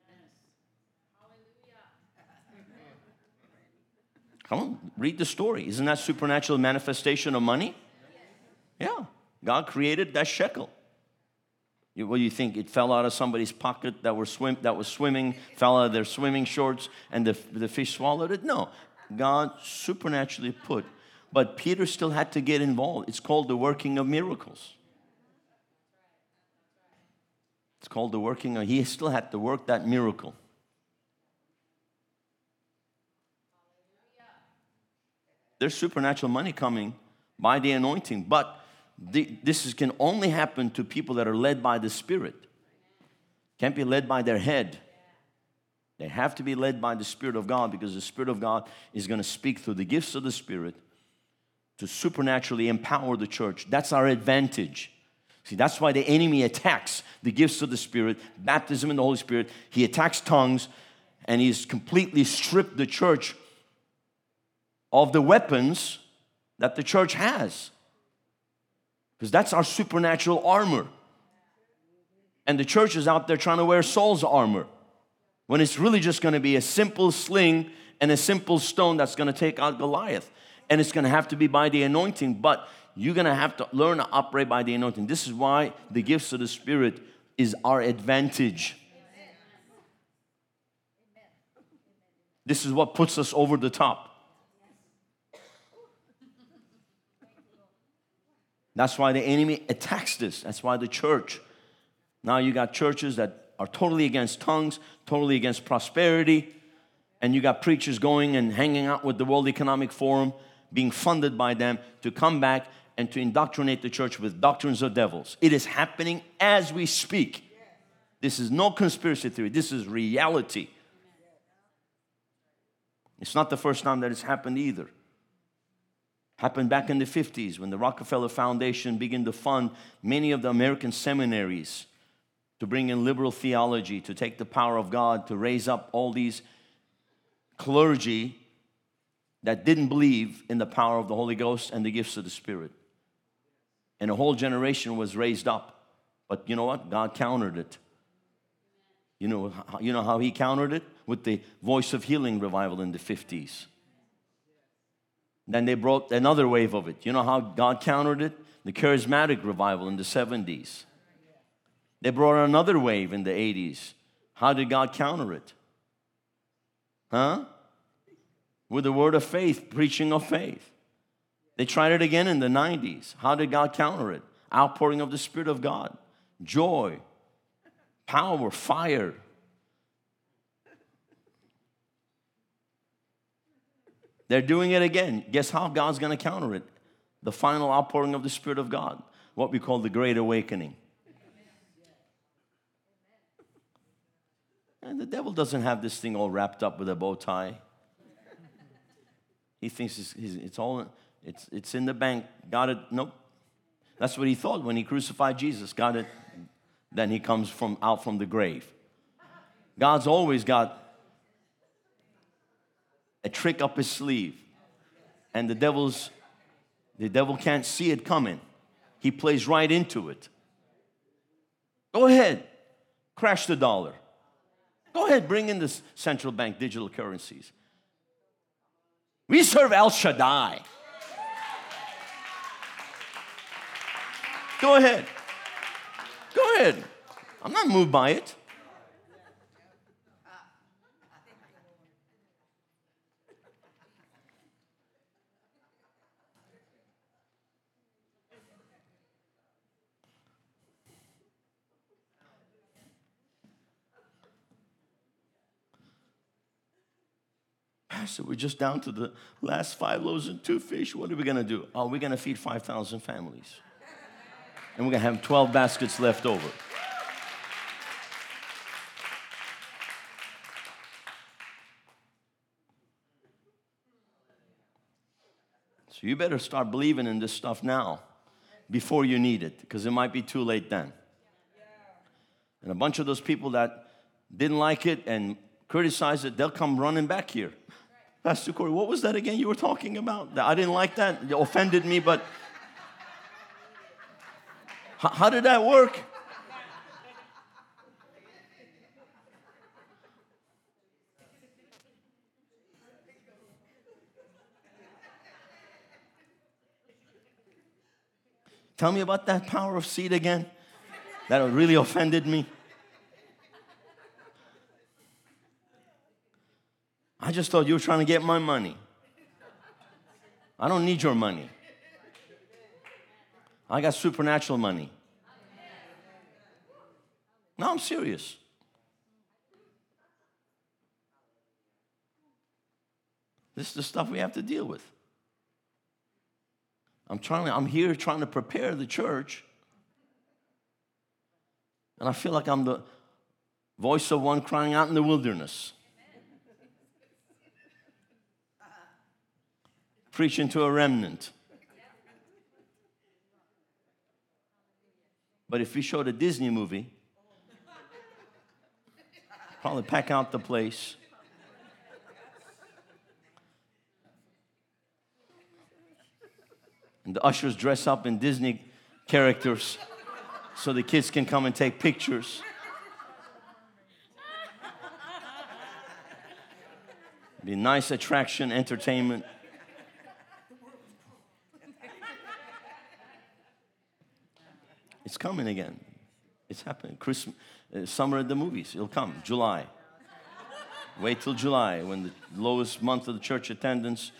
Come on, read the story. Isn't that supernatural manifestation of money? Yeah. God created that shekel. What do you think? It fell out of somebody's pocket that, were swim, that was swimming, fell out of their swimming shorts, and the, the fish swallowed it? No. God supernaturally put. But Peter still had to get involved. It's called the working of miracles. It's called the working of, he still had to work that miracle. There's supernatural money coming by the anointing, but the, this is, can only happen to people that are led by the Spirit. Can't be led by their head. They have to be led by the Spirit of God because the Spirit of God is going to speak through the gifts of the Spirit to supernaturally empower the church. That's our advantage. See, that's why the enemy attacks the gifts of the Spirit, baptism in the Holy Spirit. He attacks tongues, and he's completely stripped the church of the weapons that the church has. Because that's our supernatural armor. And the church is out there trying to wear Saul's armor when it's really just going to be a simple sling and a simple stone that's going to take out Goliath. And it's going to have to be by the anointing, but you're going to have to learn to operate by the anointing. This is why the gifts of the Spirit is our advantage. This is what puts us over the top. That's why the enemy attacks this. That's why the church, now you got churches that are totally against tongues, totally against prosperity, and you got preachers going and hanging out with the World Economic Forum, being funded by them to come back and to indoctrinate the church with doctrines of devils. It is happening as we speak. This is no conspiracy theory, this is reality. It's not the first time that it's happened either. Happened back in the 50s when the Rockefeller Foundation began to fund many of the American seminaries to bring in liberal theology, to take the power of God, to raise up all these clergy that didn't believe in the power of the Holy Ghost and the gifts of the Spirit. And a whole generation was raised up. But you know what? God countered it. You know, you know how He countered it? With the Voice of Healing revival in the 50s. Then they brought another wave of it. You know how God countered it? The charismatic revival in the 70s. They brought another wave in the 80s. How did God counter it? Huh? With the word of faith, preaching of faith. They tried it again in the 90s. How did God counter it? Outpouring of the Spirit of God, joy, power, fire, They're doing it again. Guess how God's going to counter it? The final outpouring of the Spirit of God, what we call the Great Awakening. And the devil doesn't have this thing all wrapped up with a bow tie. He thinks it's, it's all it's, it's in the bank. Got it? Nope. That's what he thought when he crucified Jesus. Got it? Then he comes from out from the grave. God's always got a trick up his sleeve. And the devil's the devil can't see it coming. He plays right into it. Go ahead, crash the dollar. Go ahead, bring in the central bank digital currencies. We serve El Shaddai. Go ahead. Go ahead. I'm not moved by it. Pastor, we're just down to the last five loaves and two fish. What are we going to do? Oh, we're going to feed 5,000 families. And we're going to have 12 baskets left over. So you better start believing in this stuff now before you need it, because it might be too late then. And a bunch of those people that didn't like it and criticized it, they'll come running back here. Pastor Corey, what was that again you were talking about? I didn't like that. It offended me, but how, how did that work? Tell me about that power of seed again. That really offended me. I just thought you were trying to get my money. I don't need your money. I got supernatural money. No, I'm serious. This is the stuff we have to deal with. I'm trying I'm here trying to prepare the church. And I feel like I'm the voice of one crying out in the wilderness. Preaching to a remnant. But if we showed a Disney movie, probably pack out the place. And the ushers dress up in Disney characters so the kids can come and take pictures. Be nice attraction, entertainment. It's coming again. It's happening. Christmas, uh, summer at the movies. It'll come. July. Wait till July when the lowest month of the church attendance,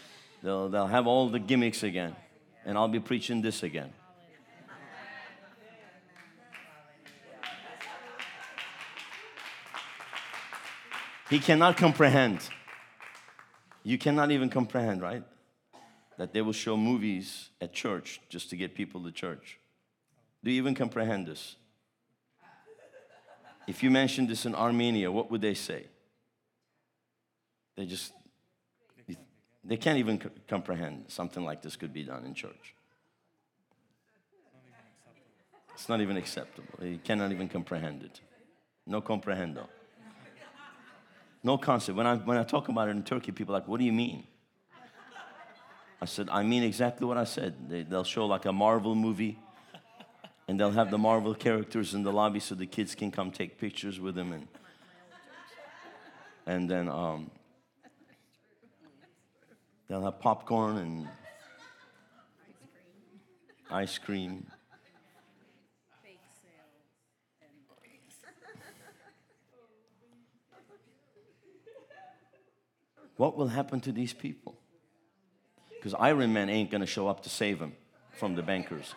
they'll, they'll have all the gimmicks again. And I'll be preaching this again. He cannot comprehend. You cannot even comprehend, right? That they will show movies at church just to get people to church. Do you even comprehend this? If you mentioned this in Armenia, what would they say? They just, they can't even comprehend something like this could be done in church. It's not even acceptable. They cannot even comprehend it. No comprehendo. No concept. When I, when I talk about it in Turkey, people are like, what do you mean? I said, I mean exactly what I said. They, they'll show like a Marvel movie and they'll have the Marvel characters in the lobby so the kids can come take pictures with them and and then um, they'll have popcorn and ice cream. What will happen to these people? Because Iron Man ain't gonna show up to save them from the bankers.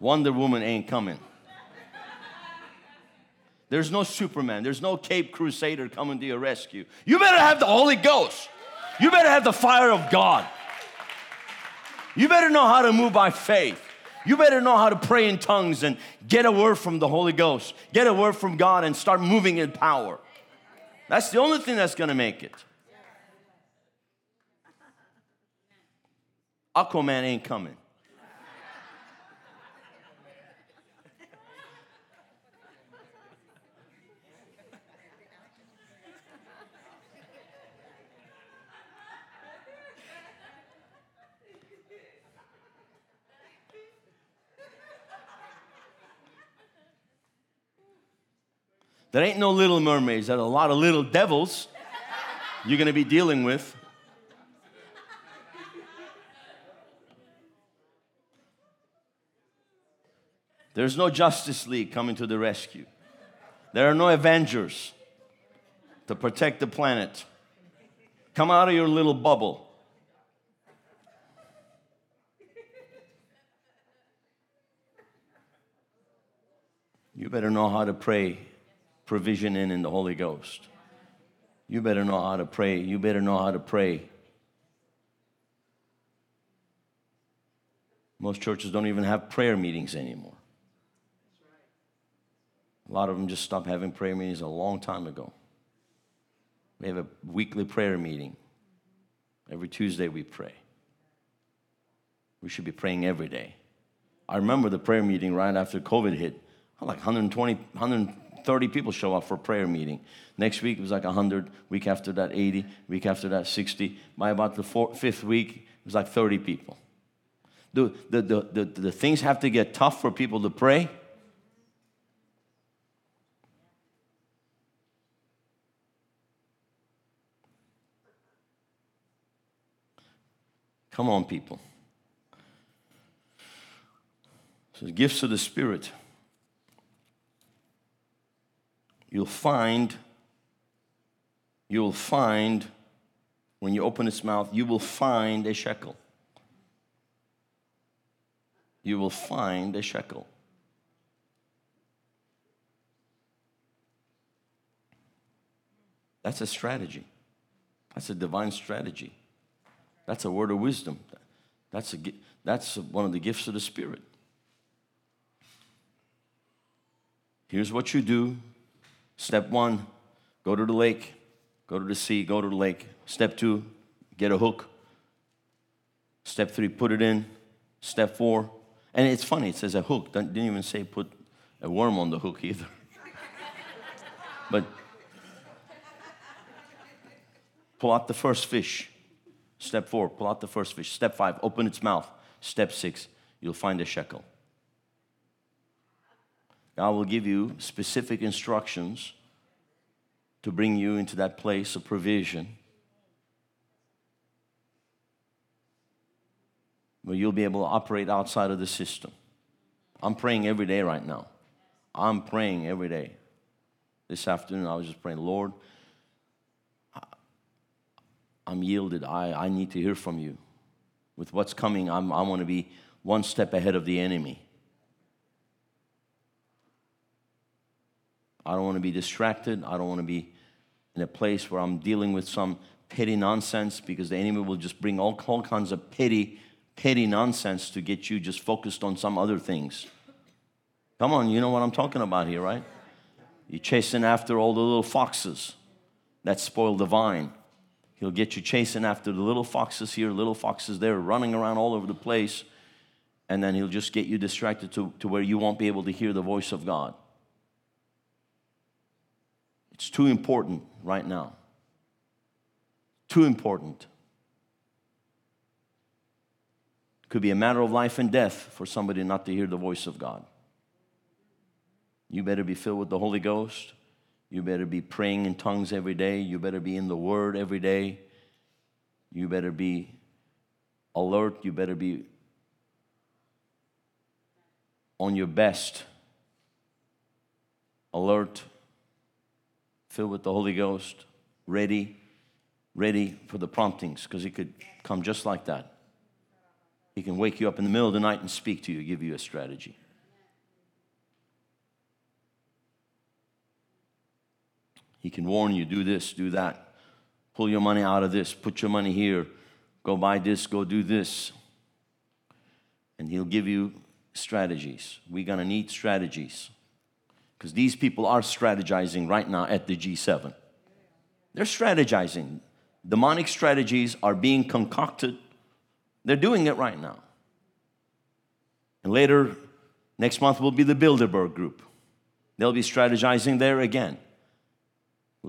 Wonder Woman ain't coming. There's no Superman. There's no Cape Crusader coming to your rescue. You better have the Holy Ghost. You better have the fire of God. You better know how to move by faith. You better know how to pray in tongues and get a word from the Holy Ghost. Get a word from God and start moving in power. That's the only thing that's going to make it. Aquaman ain't coming. There ain't no little mermaids. There are a lot of little devils you're going to be dealing with. There's no Justice League coming to the rescue. There are no Avengers to protect the planet. Come out of your little bubble. You better know how to pray provision in in the Holy Ghost. You better know how to pray. You better know how to pray. Most churches don't even have prayer meetings anymore. A lot of them just stopped having prayer meetings a long time ago. We have a weekly prayer meeting. Every Tuesday we pray. We should be praying every day. I remember the prayer meeting right after COVID hit. Like 120, 100, 30 people show up for a prayer meeting. Next week it was like 100. Week after that, 80. Week after that, 60. By about the fifth week, it was like 30 people. The, the, the, the, the things have to get tough for people to pray. Come on, people. So, gifts of the Spirit you'll find, you'll find, when you open its mouth, you will find a shekel. You will find a shekel. That's a strategy. That's a divine strategy. That's a word of wisdom. That's, a, that's one of the gifts of the Spirit. Here's what you do Step one, go to the lake, go to the sea, go to the lake. Step two, get a hook. Step three, put it in. Step four, and it's funny, it says a hook. Didn't even say put a worm on the hook either. but pull out the first fish. Step four, pull out the first fish. Step five, open its mouth. Step six, you'll find a shekel. God will give you specific instructions to bring you into that place of provision where you'll be able to operate outside of the system. I'm praying every day right now. I'm praying every day. This afternoon, I was just praying, Lord, I'm yielded. I, I need to hear from you. With what's coming, I'm, I want to be one step ahead of the enemy. I don't want to be distracted. I don't want to be in a place where I'm dealing with some petty nonsense because the enemy will just bring all, all kinds of petty, petty nonsense to get you just focused on some other things. Come on, you know what I'm talking about here, right? You're chasing after all the little foxes that spoil the vine. He'll get you chasing after the little foxes here, little foxes there, running around all over the place, and then he'll just get you distracted to, to where you won't be able to hear the voice of God. It's too important right now. Too important. Could be a matter of life and death for somebody not to hear the voice of God. You better be filled with the Holy Ghost. You better be praying in tongues every day. You better be in the Word every day. You better be alert. You better be on your best. Alert, filled with the Holy Ghost, ready, ready for the promptings, because He could come just like that. He can wake you up in the middle of the night and speak to you, give you a strategy. He can warn you do this, do that, pull your money out of this, put your money here, go buy this, go do this. And He'll give you strategies. We're going to need strategies because these people are strategizing right now at the G7. They're strategizing. Demonic strategies are being concocted. They're doing it right now. And later, next month will be the Bilderberg group. They'll be strategizing there again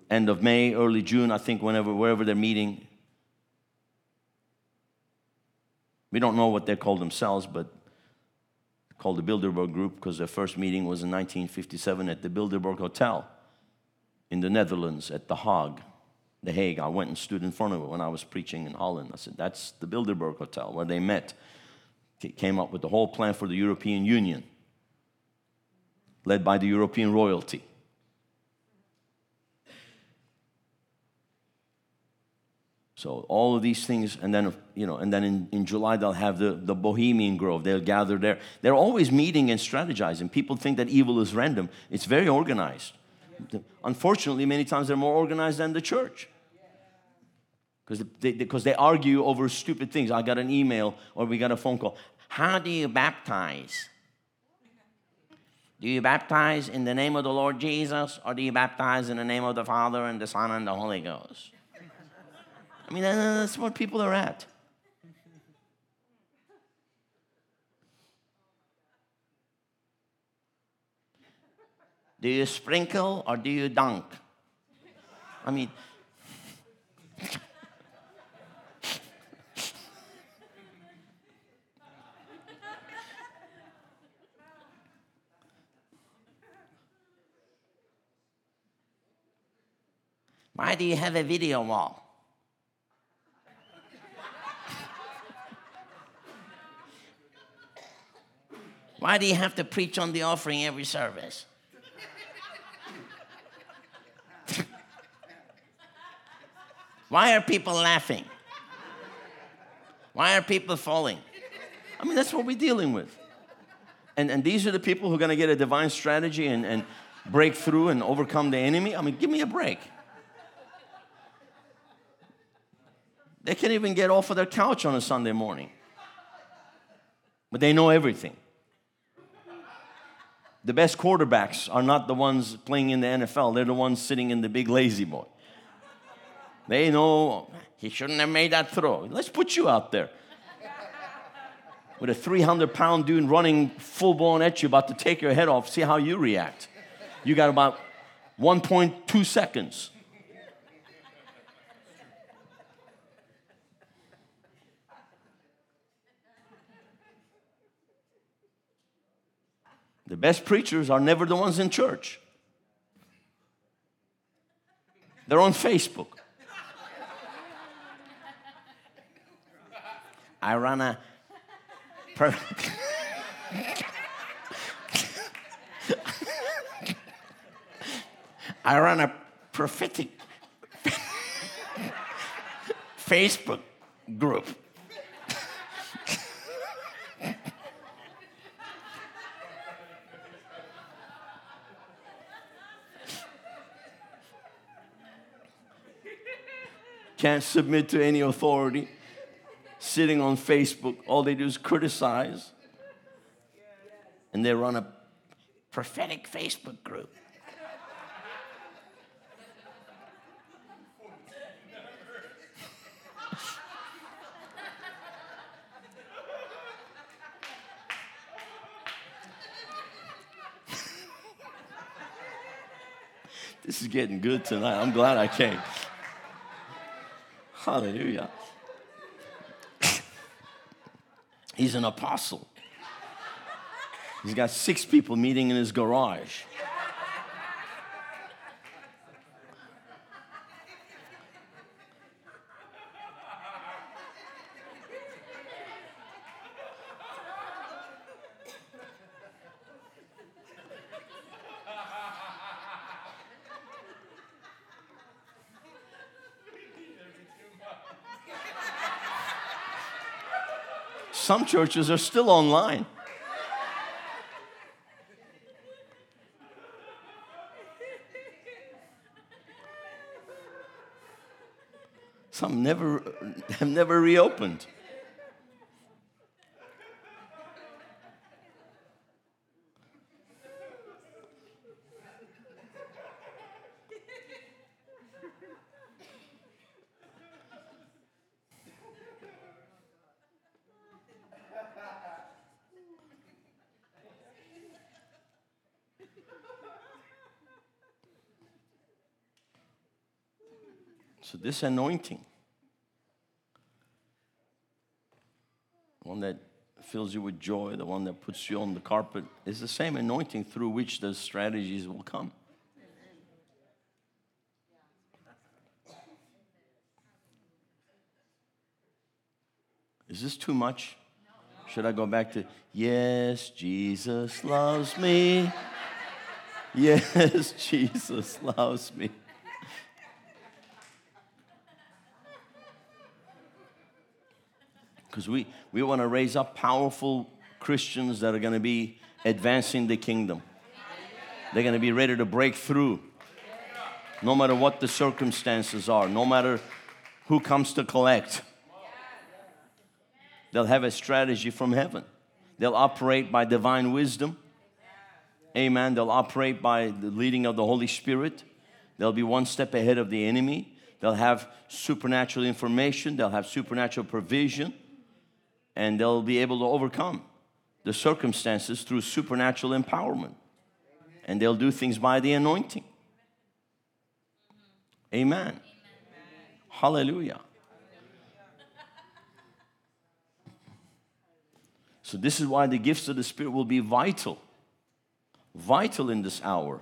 end of May, early June, I think, whenever, wherever they're meeting. We don't know what they call themselves, but called the Bilderberg Group because their first meeting was in 1957 at the Bilderberg Hotel in the Netherlands at The Hague. The Hague. I went and stood in front of it when I was preaching in Holland. I said, That's the Bilderberg Hotel where they met. Came up with the whole plan for the European Union, led by the European royalty. So all of these things, and then you know, and then in, in July they'll have the, the Bohemian Grove. They'll gather there. They're always meeting and strategizing. People think that evil is random. It's very organized. Unfortunately, many times they're more organized than the church. Because they, because they argue over stupid things. I got an email or we got a phone call. How do you baptize? Do you baptize in the name of the Lord Jesus or do you baptize in the name of the Father and the Son and the Holy Ghost? I mean, that's what people are at. Do you sprinkle or do you dunk? I mean, why do you have a video wall? Why do you have to preach on the offering every service? Why are people laughing? Why are people falling? I mean, that's what we're dealing with. And, and these are the people who are going to get a divine strategy and, and break through and overcome the enemy. I mean, give me a break. They can't even get off of their couch on a Sunday morning, but they know everything. The best quarterbacks are not the ones playing in the NFL, they're the ones sitting in the big La-Z-Boy. They know he shouldn't have made that throw. Let's put you out there. With a 300 pound dude running full blown at you, about to take your head off, see how you react. You got about 1.2 seconds. The best preachers are never the ones in church. They're on Facebook. I run a per- I run a prophetic Facebook group. Can't submit to any authority. Sitting on Facebook, all they do is criticize. And they run a prophetic Facebook group. this is getting good tonight. I'm glad I came. Hallelujah. He's an apostle. He's got six people meeting in his garage. Some churches are still online. Some never have never reopened. This anointing, the one that fills you with joy, the one that puts you on the carpet, is the same anointing through which the strategies will come. Is this too much? Should I go back to, yes, Jesus loves me? Yes, Jesus loves me. Because we, we want to raise up powerful Christians that are going to be advancing the kingdom. They're going to be ready to break through no matter what the circumstances are, no matter who comes to collect. They'll have a strategy from heaven. They'll operate by divine wisdom. Amen. They'll operate by the leading of the Holy Spirit. They'll be one step ahead of the enemy. They'll have supernatural information. They'll have supernatural provision and they'll be able to overcome the circumstances through supernatural empowerment. And they'll do things by the anointing. Amen. Amen. Hallelujah. So, this is why the gifts of the Spirit will be vital, vital in this hour.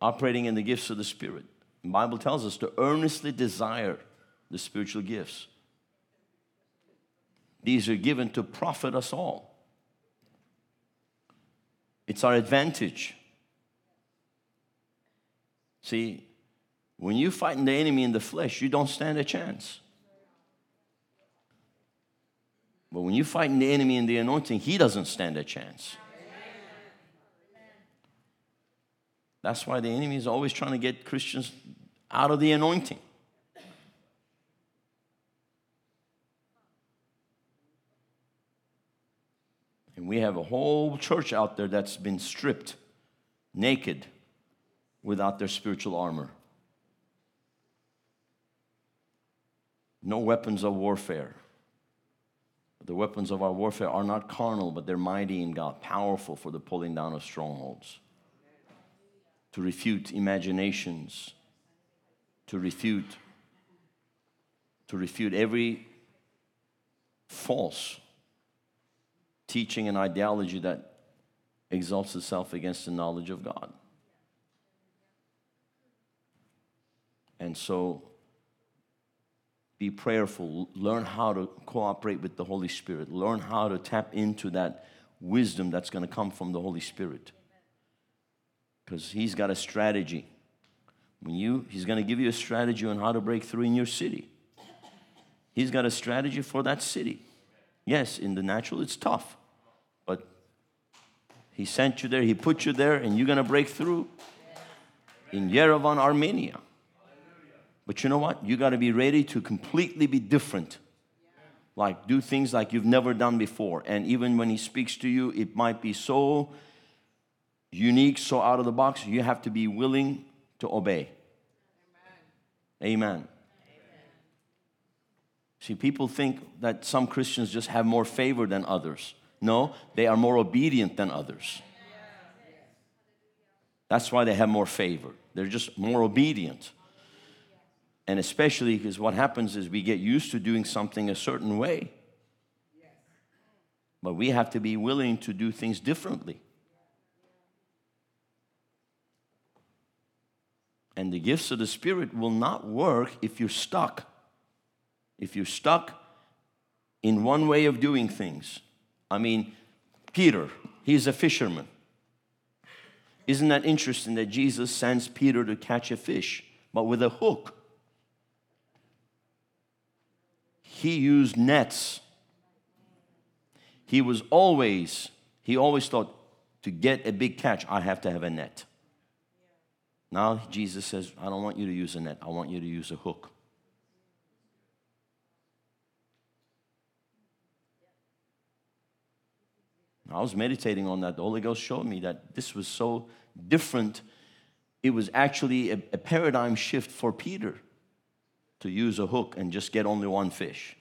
Operating in the gifts of the Spirit. The Bible tells us to earnestly desire the spiritual gifts. These are given to profit us all. It's our advantage. See, when you're fighting the enemy in the flesh, you don't stand a chance. But when you're fighting the enemy in the anointing, he doesn't stand a chance. That's why the enemy is always trying to get Christians out of the anointing. And we have a whole church out there that's been stripped, naked, without their spiritual armor. No weapons of warfare. The weapons of our warfare are not carnal, but they're mighty in God, powerful for the pulling down of strongholds, to refute imaginations, to refute, to refute every false teaching and ideology that exalts itself against the knowledge of God. And so be prayerful, learn how to cooperate with the Holy Spirit, learn how to tap into that wisdom that's going to come from the Holy Spirit. Because He's got a strategy. When you, He's going to give you a strategy on how to break through in your city. He's got a strategy for that city. Yes, in the natural, it's tough, He sent you there, He put you there, and you're gonna break through in Yerevan, Armenia. But you know what? You gotta be ready to completely be different. Like, do things like you've never done before. And even when He speaks to you, it might be so unique, so out of the box, you have to be willing to obey. Amen. Amen. See, people think that some Christians just have more favor than others. No, they are more obedient than others. That's why they have more favor. They're just more obedient. And especially because what happens is we get used to doing something a certain way. But we have to be willing to do things differently. And the gifts of the Spirit will not work if you're stuck if you're stuck in one way of doing things, I mean, Peter, he's a fisherman. Isn't that interesting that Jesus sends Peter to catch a fish, but with a hook? He used nets. He was always, he always thought, to get a big catch, I have to have a net. Now Jesus says, I don't want you to use a net, I want you to use a hook. I was meditating on that. The Holy Ghost showed me that this was so different. It was actually a, a paradigm shift for Peter to use a hook and just get only one fish.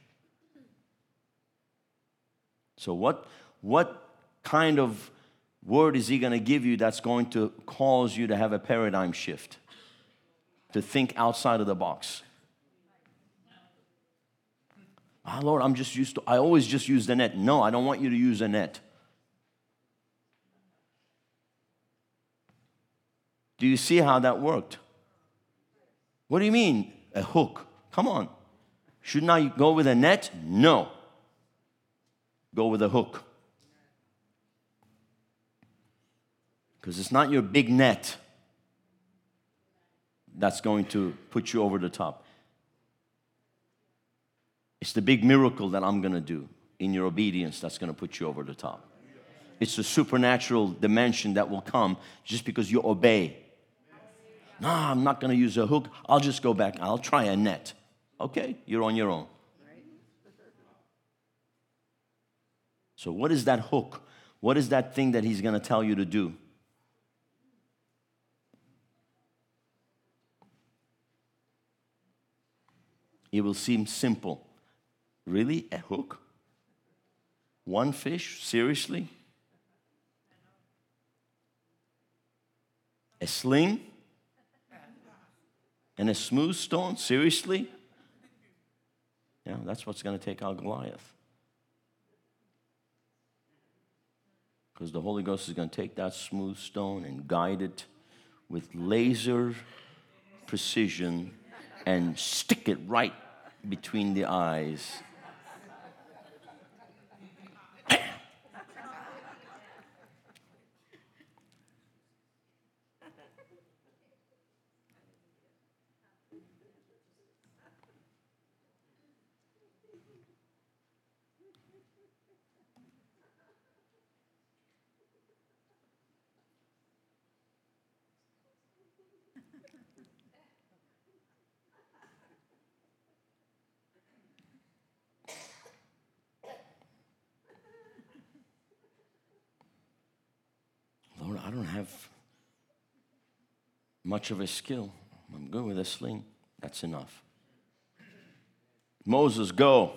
So, what, what kind of word is he going to give you that's going to cause you to have a paradigm shift? To think outside of the box. Ah, Lord, I'm just used to, I always just use the net. No, I don't want you to use a net. Do you see how that worked? What do you mean, a hook? Come on. Shouldn't I go with a net? No. Go with a hook. Because it's not your big net that's going to put you over the top. It's the big miracle that I'm going to do in your obedience that's going to put you over the top. It's the supernatural dimension that will come just because you obey. No, I'm not going to use a hook. I'll just go back. I'll try a net. Okay, you're on your own. So, what is that hook? What is that thing that he's going to tell you to do? It will seem simple. Really? A hook? One fish? Seriously? A sling? And a smooth stone? Seriously? Yeah, that's what's going to take out Goliath. Because the Holy Ghost is going to take that smooth stone and guide it with laser precision and stick it right between the eyes I don't have much of a skill. I'm good with a sling. That's enough. Moses, go.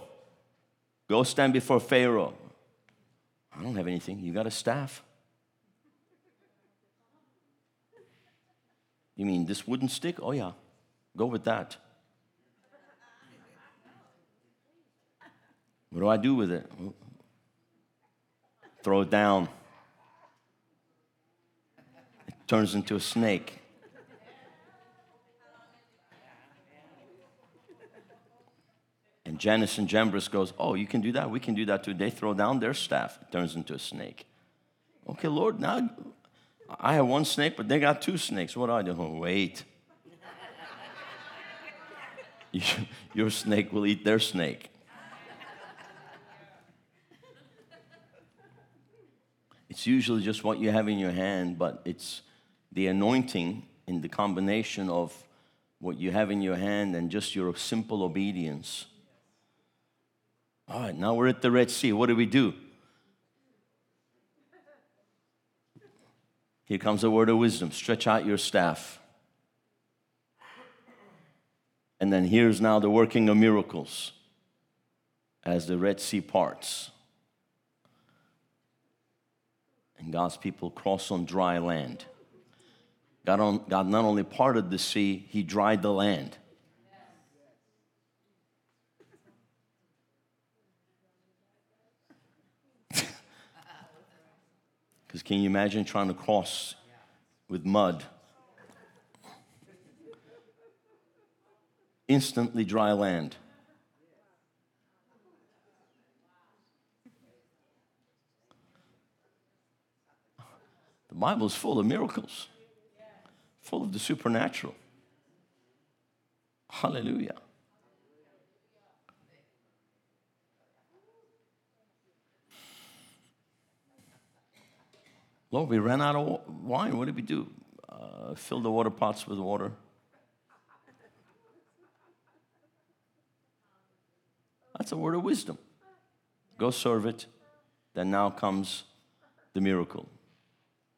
Go stand before Pharaoh. I don't have anything. You got a staff? You mean this wooden stick? Oh, yeah. Go with that. What do I do with it? Throw it down turns into a snake. And Jannes and Jambres goes, Oh, you can do that? We can do that too. They throw down their staff, it turns into a snake. Okay, Lord, now I have one snake, but they got two snakes. What do I do? Oh, wait. your snake will eat their snake. It's usually just what you have in your hand, but it's the anointing in the combination of what you have in your hand and just your simple obedience. All right, now we're at the Red Sea. What do we do? Here comes a word of wisdom stretch out your staff. And then here's now the working of miracles as the Red Sea parts. And God's people cross on dry land. God, on, God not only parted the sea, He dried the land. Because can you imagine trying to cross with mud? Instantly dry land. The Bible is full of miracles, full of the supernatural. Hallelujah. Lord, we ran out of wine. What did we do? Uh, fill the water pots with water. That's a word of wisdom. Go serve it. Then now comes the miracle.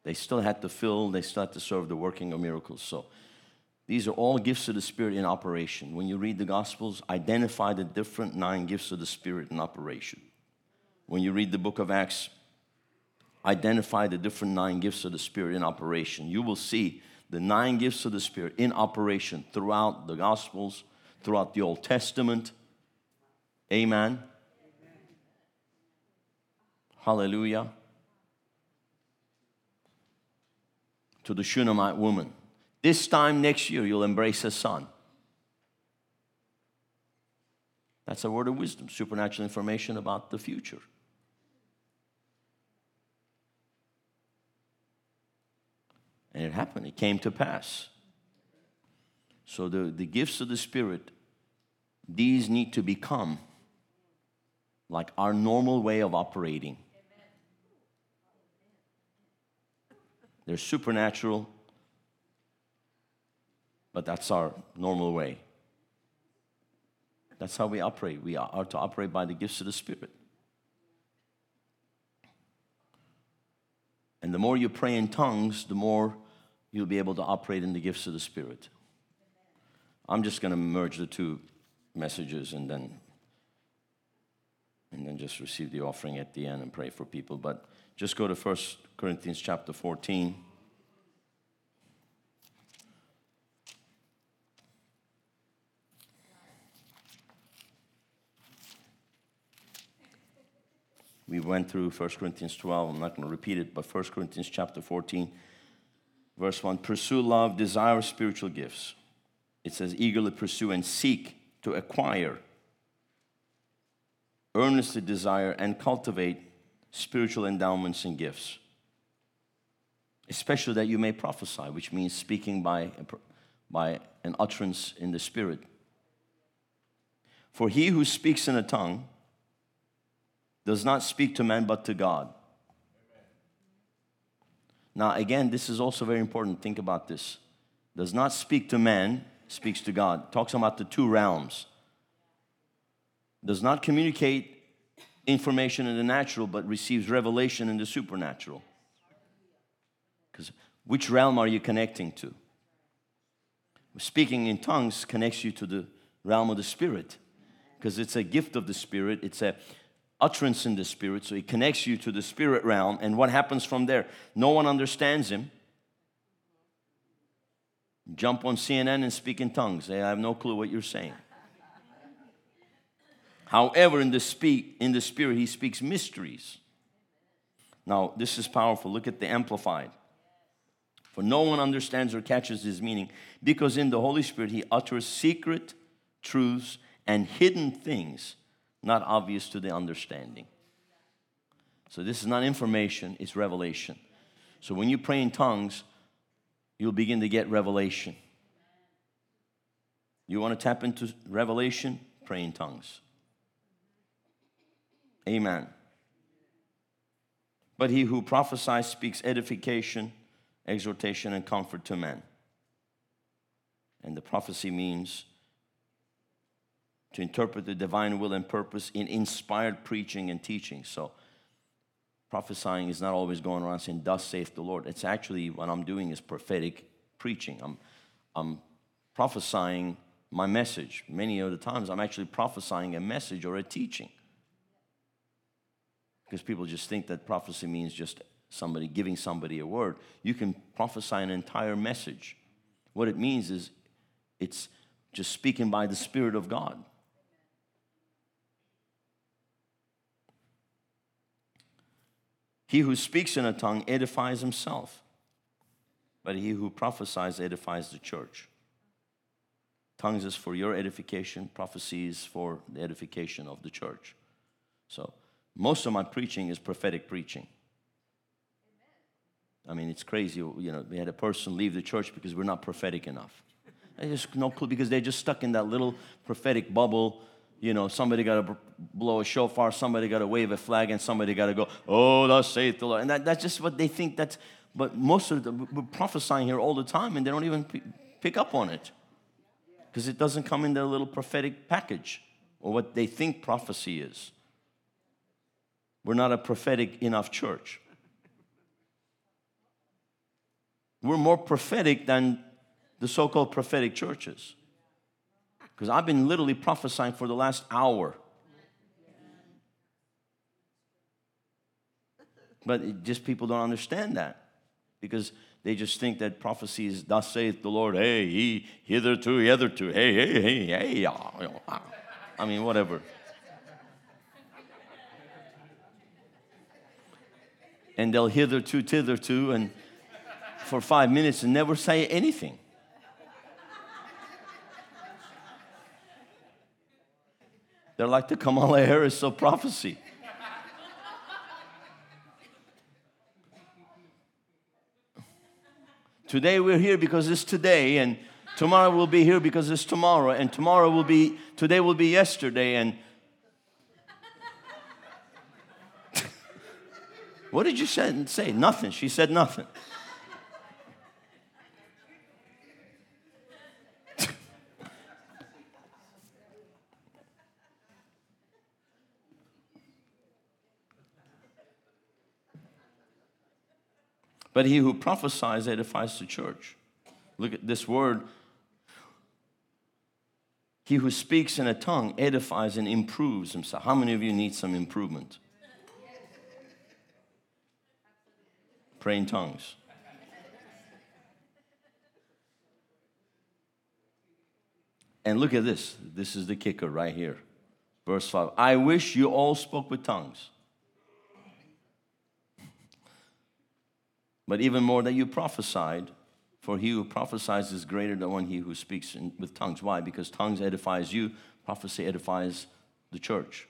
They still had to fill, they still had to serve the working of miracles. So these are all gifts of the Spirit in operation. When you read the Gospels, identify the different nine gifts of the Spirit in operation. When you read the book of Acts, identify the different nine gifts of the Spirit in operation. You will see the nine gifts of the Spirit in operation throughout the Gospels, throughout the Old Testament. Amen. Hallelujah. To the Shunammite woman. This time next year, you'll embrace a son. That's a word of wisdom, supernatural information about the future. And it happened, it came to pass. So, the, the gifts of the Spirit, these need to become like our normal way of operating. They're supernatural, but that's our normal way. That's how we operate. We are to operate by the gifts of the Spirit. And the more you pray in tongues, the more you'll be able to operate in the gifts of the Spirit. I'm just going to merge the two messages and then and then just receive the offering at the end and pray for people. But just go to 1 Corinthians chapter 14. We went through 1 Corinthians 12. I'm not going to repeat it, but 1 Corinthians chapter 14, verse 1 Pursue love, desire spiritual gifts. It says, eagerly pursue and seek to acquire, earnestly desire and cultivate spiritual endowments and gifts, especially that you may prophesy, which means speaking by, by an utterance in the Spirit. For he who speaks in a tongue does not speak to man but to God. Now, again, this is also very important. Think about this. Does not speak to man, speaks to God. Talks about the two realms. Does not communicate information in the natural, but receives revelation in the supernatural. Because which realm are you connecting to? Speaking in tongues connects you to the realm of the spirit because it's a gift of the spirit. It's a utterance in the spirit, so it connects you to the spirit realm. And what happens from there? No one understands him. Jump on CNN and speak in tongues. I have no clue what you're saying. However, in the speak in the spirit, he speaks mysteries. Now, this is powerful. Look at the amplified. For no one understands or catches his meaning, because in the Holy Spirit he utters secret truths and hidden things not obvious to the understanding. So, this is not information, it's revelation. So, when you pray in tongues, you'll begin to get revelation. You want to tap into revelation? Pray in tongues. Amen. But he who prophesies speaks edification, exhortation, and comfort to men. And the prophecy means to interpret the divine will and purpose in inspired preaching and teaching. So, prophesying is not always going around saying, Thus saith the Lord. It's actually what I'm doing is prophetic preaching. I'm, I'm prophesying my message. Many of the times, I'm actually prophesying a message or a teaching. Because people just think that prophecy means just somebody giving somebody a word. You can prophesy an entire message. What it means is it's just speaking by the Spirit of God. He who speaks in a tongue edifies himself, but he who prophesies edifies the church. Tongues is for your edification, prophecies for the edification of the church. So, most of my preaching is prophetic preaching. I mean, it's crazy. You know, we had a person leave the church because we're not prophetic enough. They just no clue because they're just stuck in that little prophetic bubble. You know, somebody got to blow a shofar, somebody got to wave a flag, and somebody got to go, "Oh, thus saith the Lord." And that, that's just what they think. That's but most of the we're prophesying here all the time, and they don't even p- pick up on it because it doesn't come in their little prophetic package or what they think prophecy is. We're not a prophetic enough church. We're more prophetic than the so called prophetic churches. Because I've been literally prophesying for the last hour. But it, just people don't understand that because they just think that prophecy is, thus saith the Lord, hey, he, hitherto, hitherto, hey, hey, hey, hey. Ah, ah, ah. I mean, whatever. And they'll hitherto, thitherto, and for five minutes and never say anything. They're like the Kamala Harris of prophecy. Today we're here because it's today, and tomorrow we'll be here because it's tomorrow, and tomorrow will be, today will be yesterday, and what did you say? Nothing. She said nothing. But he who prophesies edifies the church. Look at this word. He who speaks in a tongue edifies and improves himself. How many of you need some improvement? Pray in tongues. And look at this. This is the kicker right here. Verse 5. I wish you all spoke with tongues but even more that you prophesied. For he who prophesies is greater than one he who speaks in, with tongues. Why? Because tongues edifies you, prophecy edifies the church.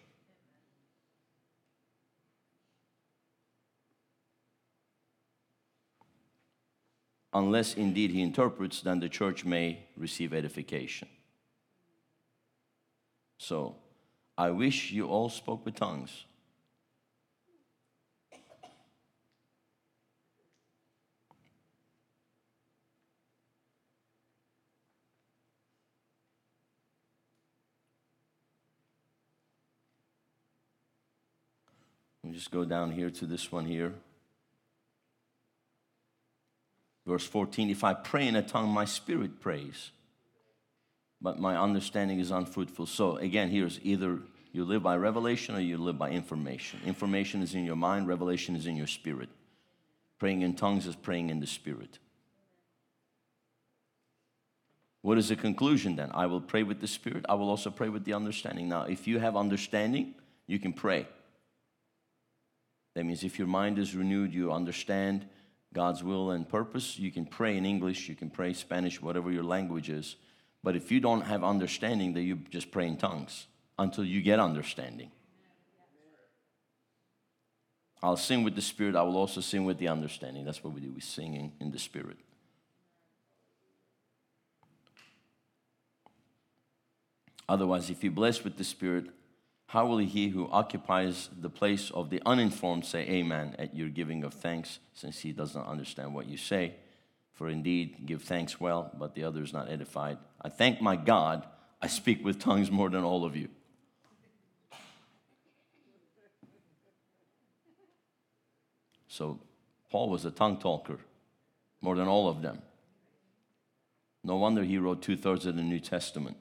Unless indeed he interprets, then the church may receive edification. So, I wish you all spoke with tongues. just go down here to this one here. Verse 14 If I pray in a tongue, my spirit prays, but my understanding is unfruitful. So again, here's either you live by revelation or you live by information. Information is in your mind, revelation is in your spirit. Praying in tongues is praying in the spirit. What is the conclusion then? I will pray with the spirit, I will also pray with the understanding. Now, if you have understanding, you can pray. That means if your mind is renewed, you understand God's will and purpose. You can pray in English, you can pray Spanish, whatever your language is. But if you don't have understanding, then you just pray in tongues until you get understanding. I'll sing with the Spirit, I will also sing with the understanding. That's what we do, we sing in, in the Spirit. Otherwise, if you're blessed with the Spirit, how will he who occupies the place of the uninformed say amen at your giving of thanks, since he does not understand what you say? For indeed, give thanks well, but the other is not edified. I thank my God, I speak with tongues more than all of you. So, Paul was a tongue talker, more than all of them. No wonder he wrote two thirds of the New Testament.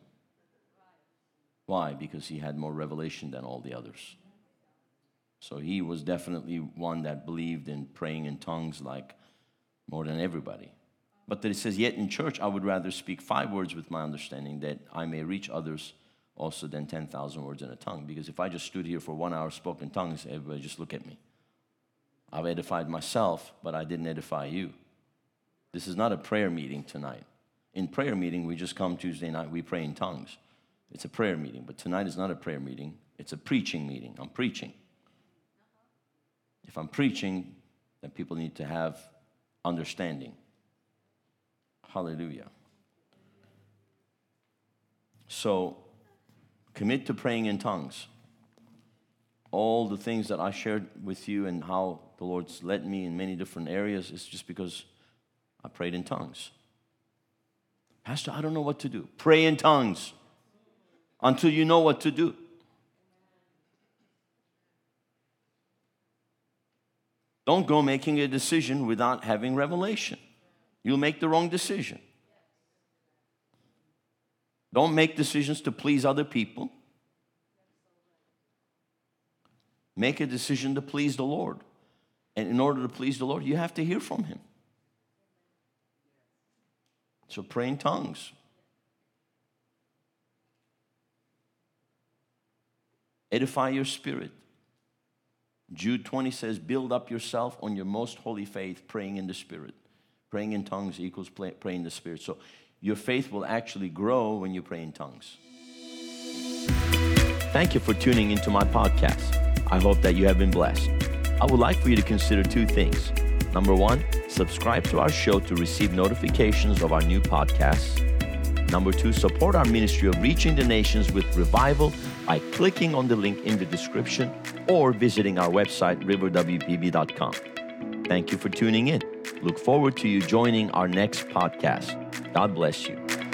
Why? Because he had more revelation than all the others. So he was definitely one that believed in praying in tongues like more than everybody. But that it says, Yet in church I would rather speak five words with my understanding that I may reach others also than 10,000 words in a tongue. Because if I just stood here for one hour spoken tongues, everybody just look at me. I've edified myself, but I didn't edify you. This is not a prayer meeting tonight. In prayer meeting, we just come Tuesday night, we pray in tongues. It's a prayer meeting, but tonight is not a prayer meeting, it's a preaching meeting. I'm preaching. If I'm preaching, then people need to have understanding. Hallelujah. So, commit to praying in tongues. All the things that I shared with you and how the Lord's led me in many different areas is just because I prayed in tongues. Pastor, I don't know what to do. Pray in tongues until you know what to do. Don't go making a decision without having revelation. You'll make the wrong decision. Don't make decisions to please other people. Make a decision to please the Lord. And in order to please the Lord, you have to hear from Him. So pray in tongues. Edify your spirit. Jude 20 says, Build up yourself on your most holy faith, praying in the Spirit. Praying in tongues equals praying in the Spirit. So your faith will actually grow when you pray in tongues. Thank you for tuning into my podcast. I hope that you have been blessed. I would like for you to consider two things. Number one, subscribe to our show to receive notifications of our new podcasts. Number two, support our ministry of reaching the nations with revival by clicking on the link in the description or visiting our website, riverwpb.com. Thank you for tuning in. Look forward to you joining our next podcast. God bless you.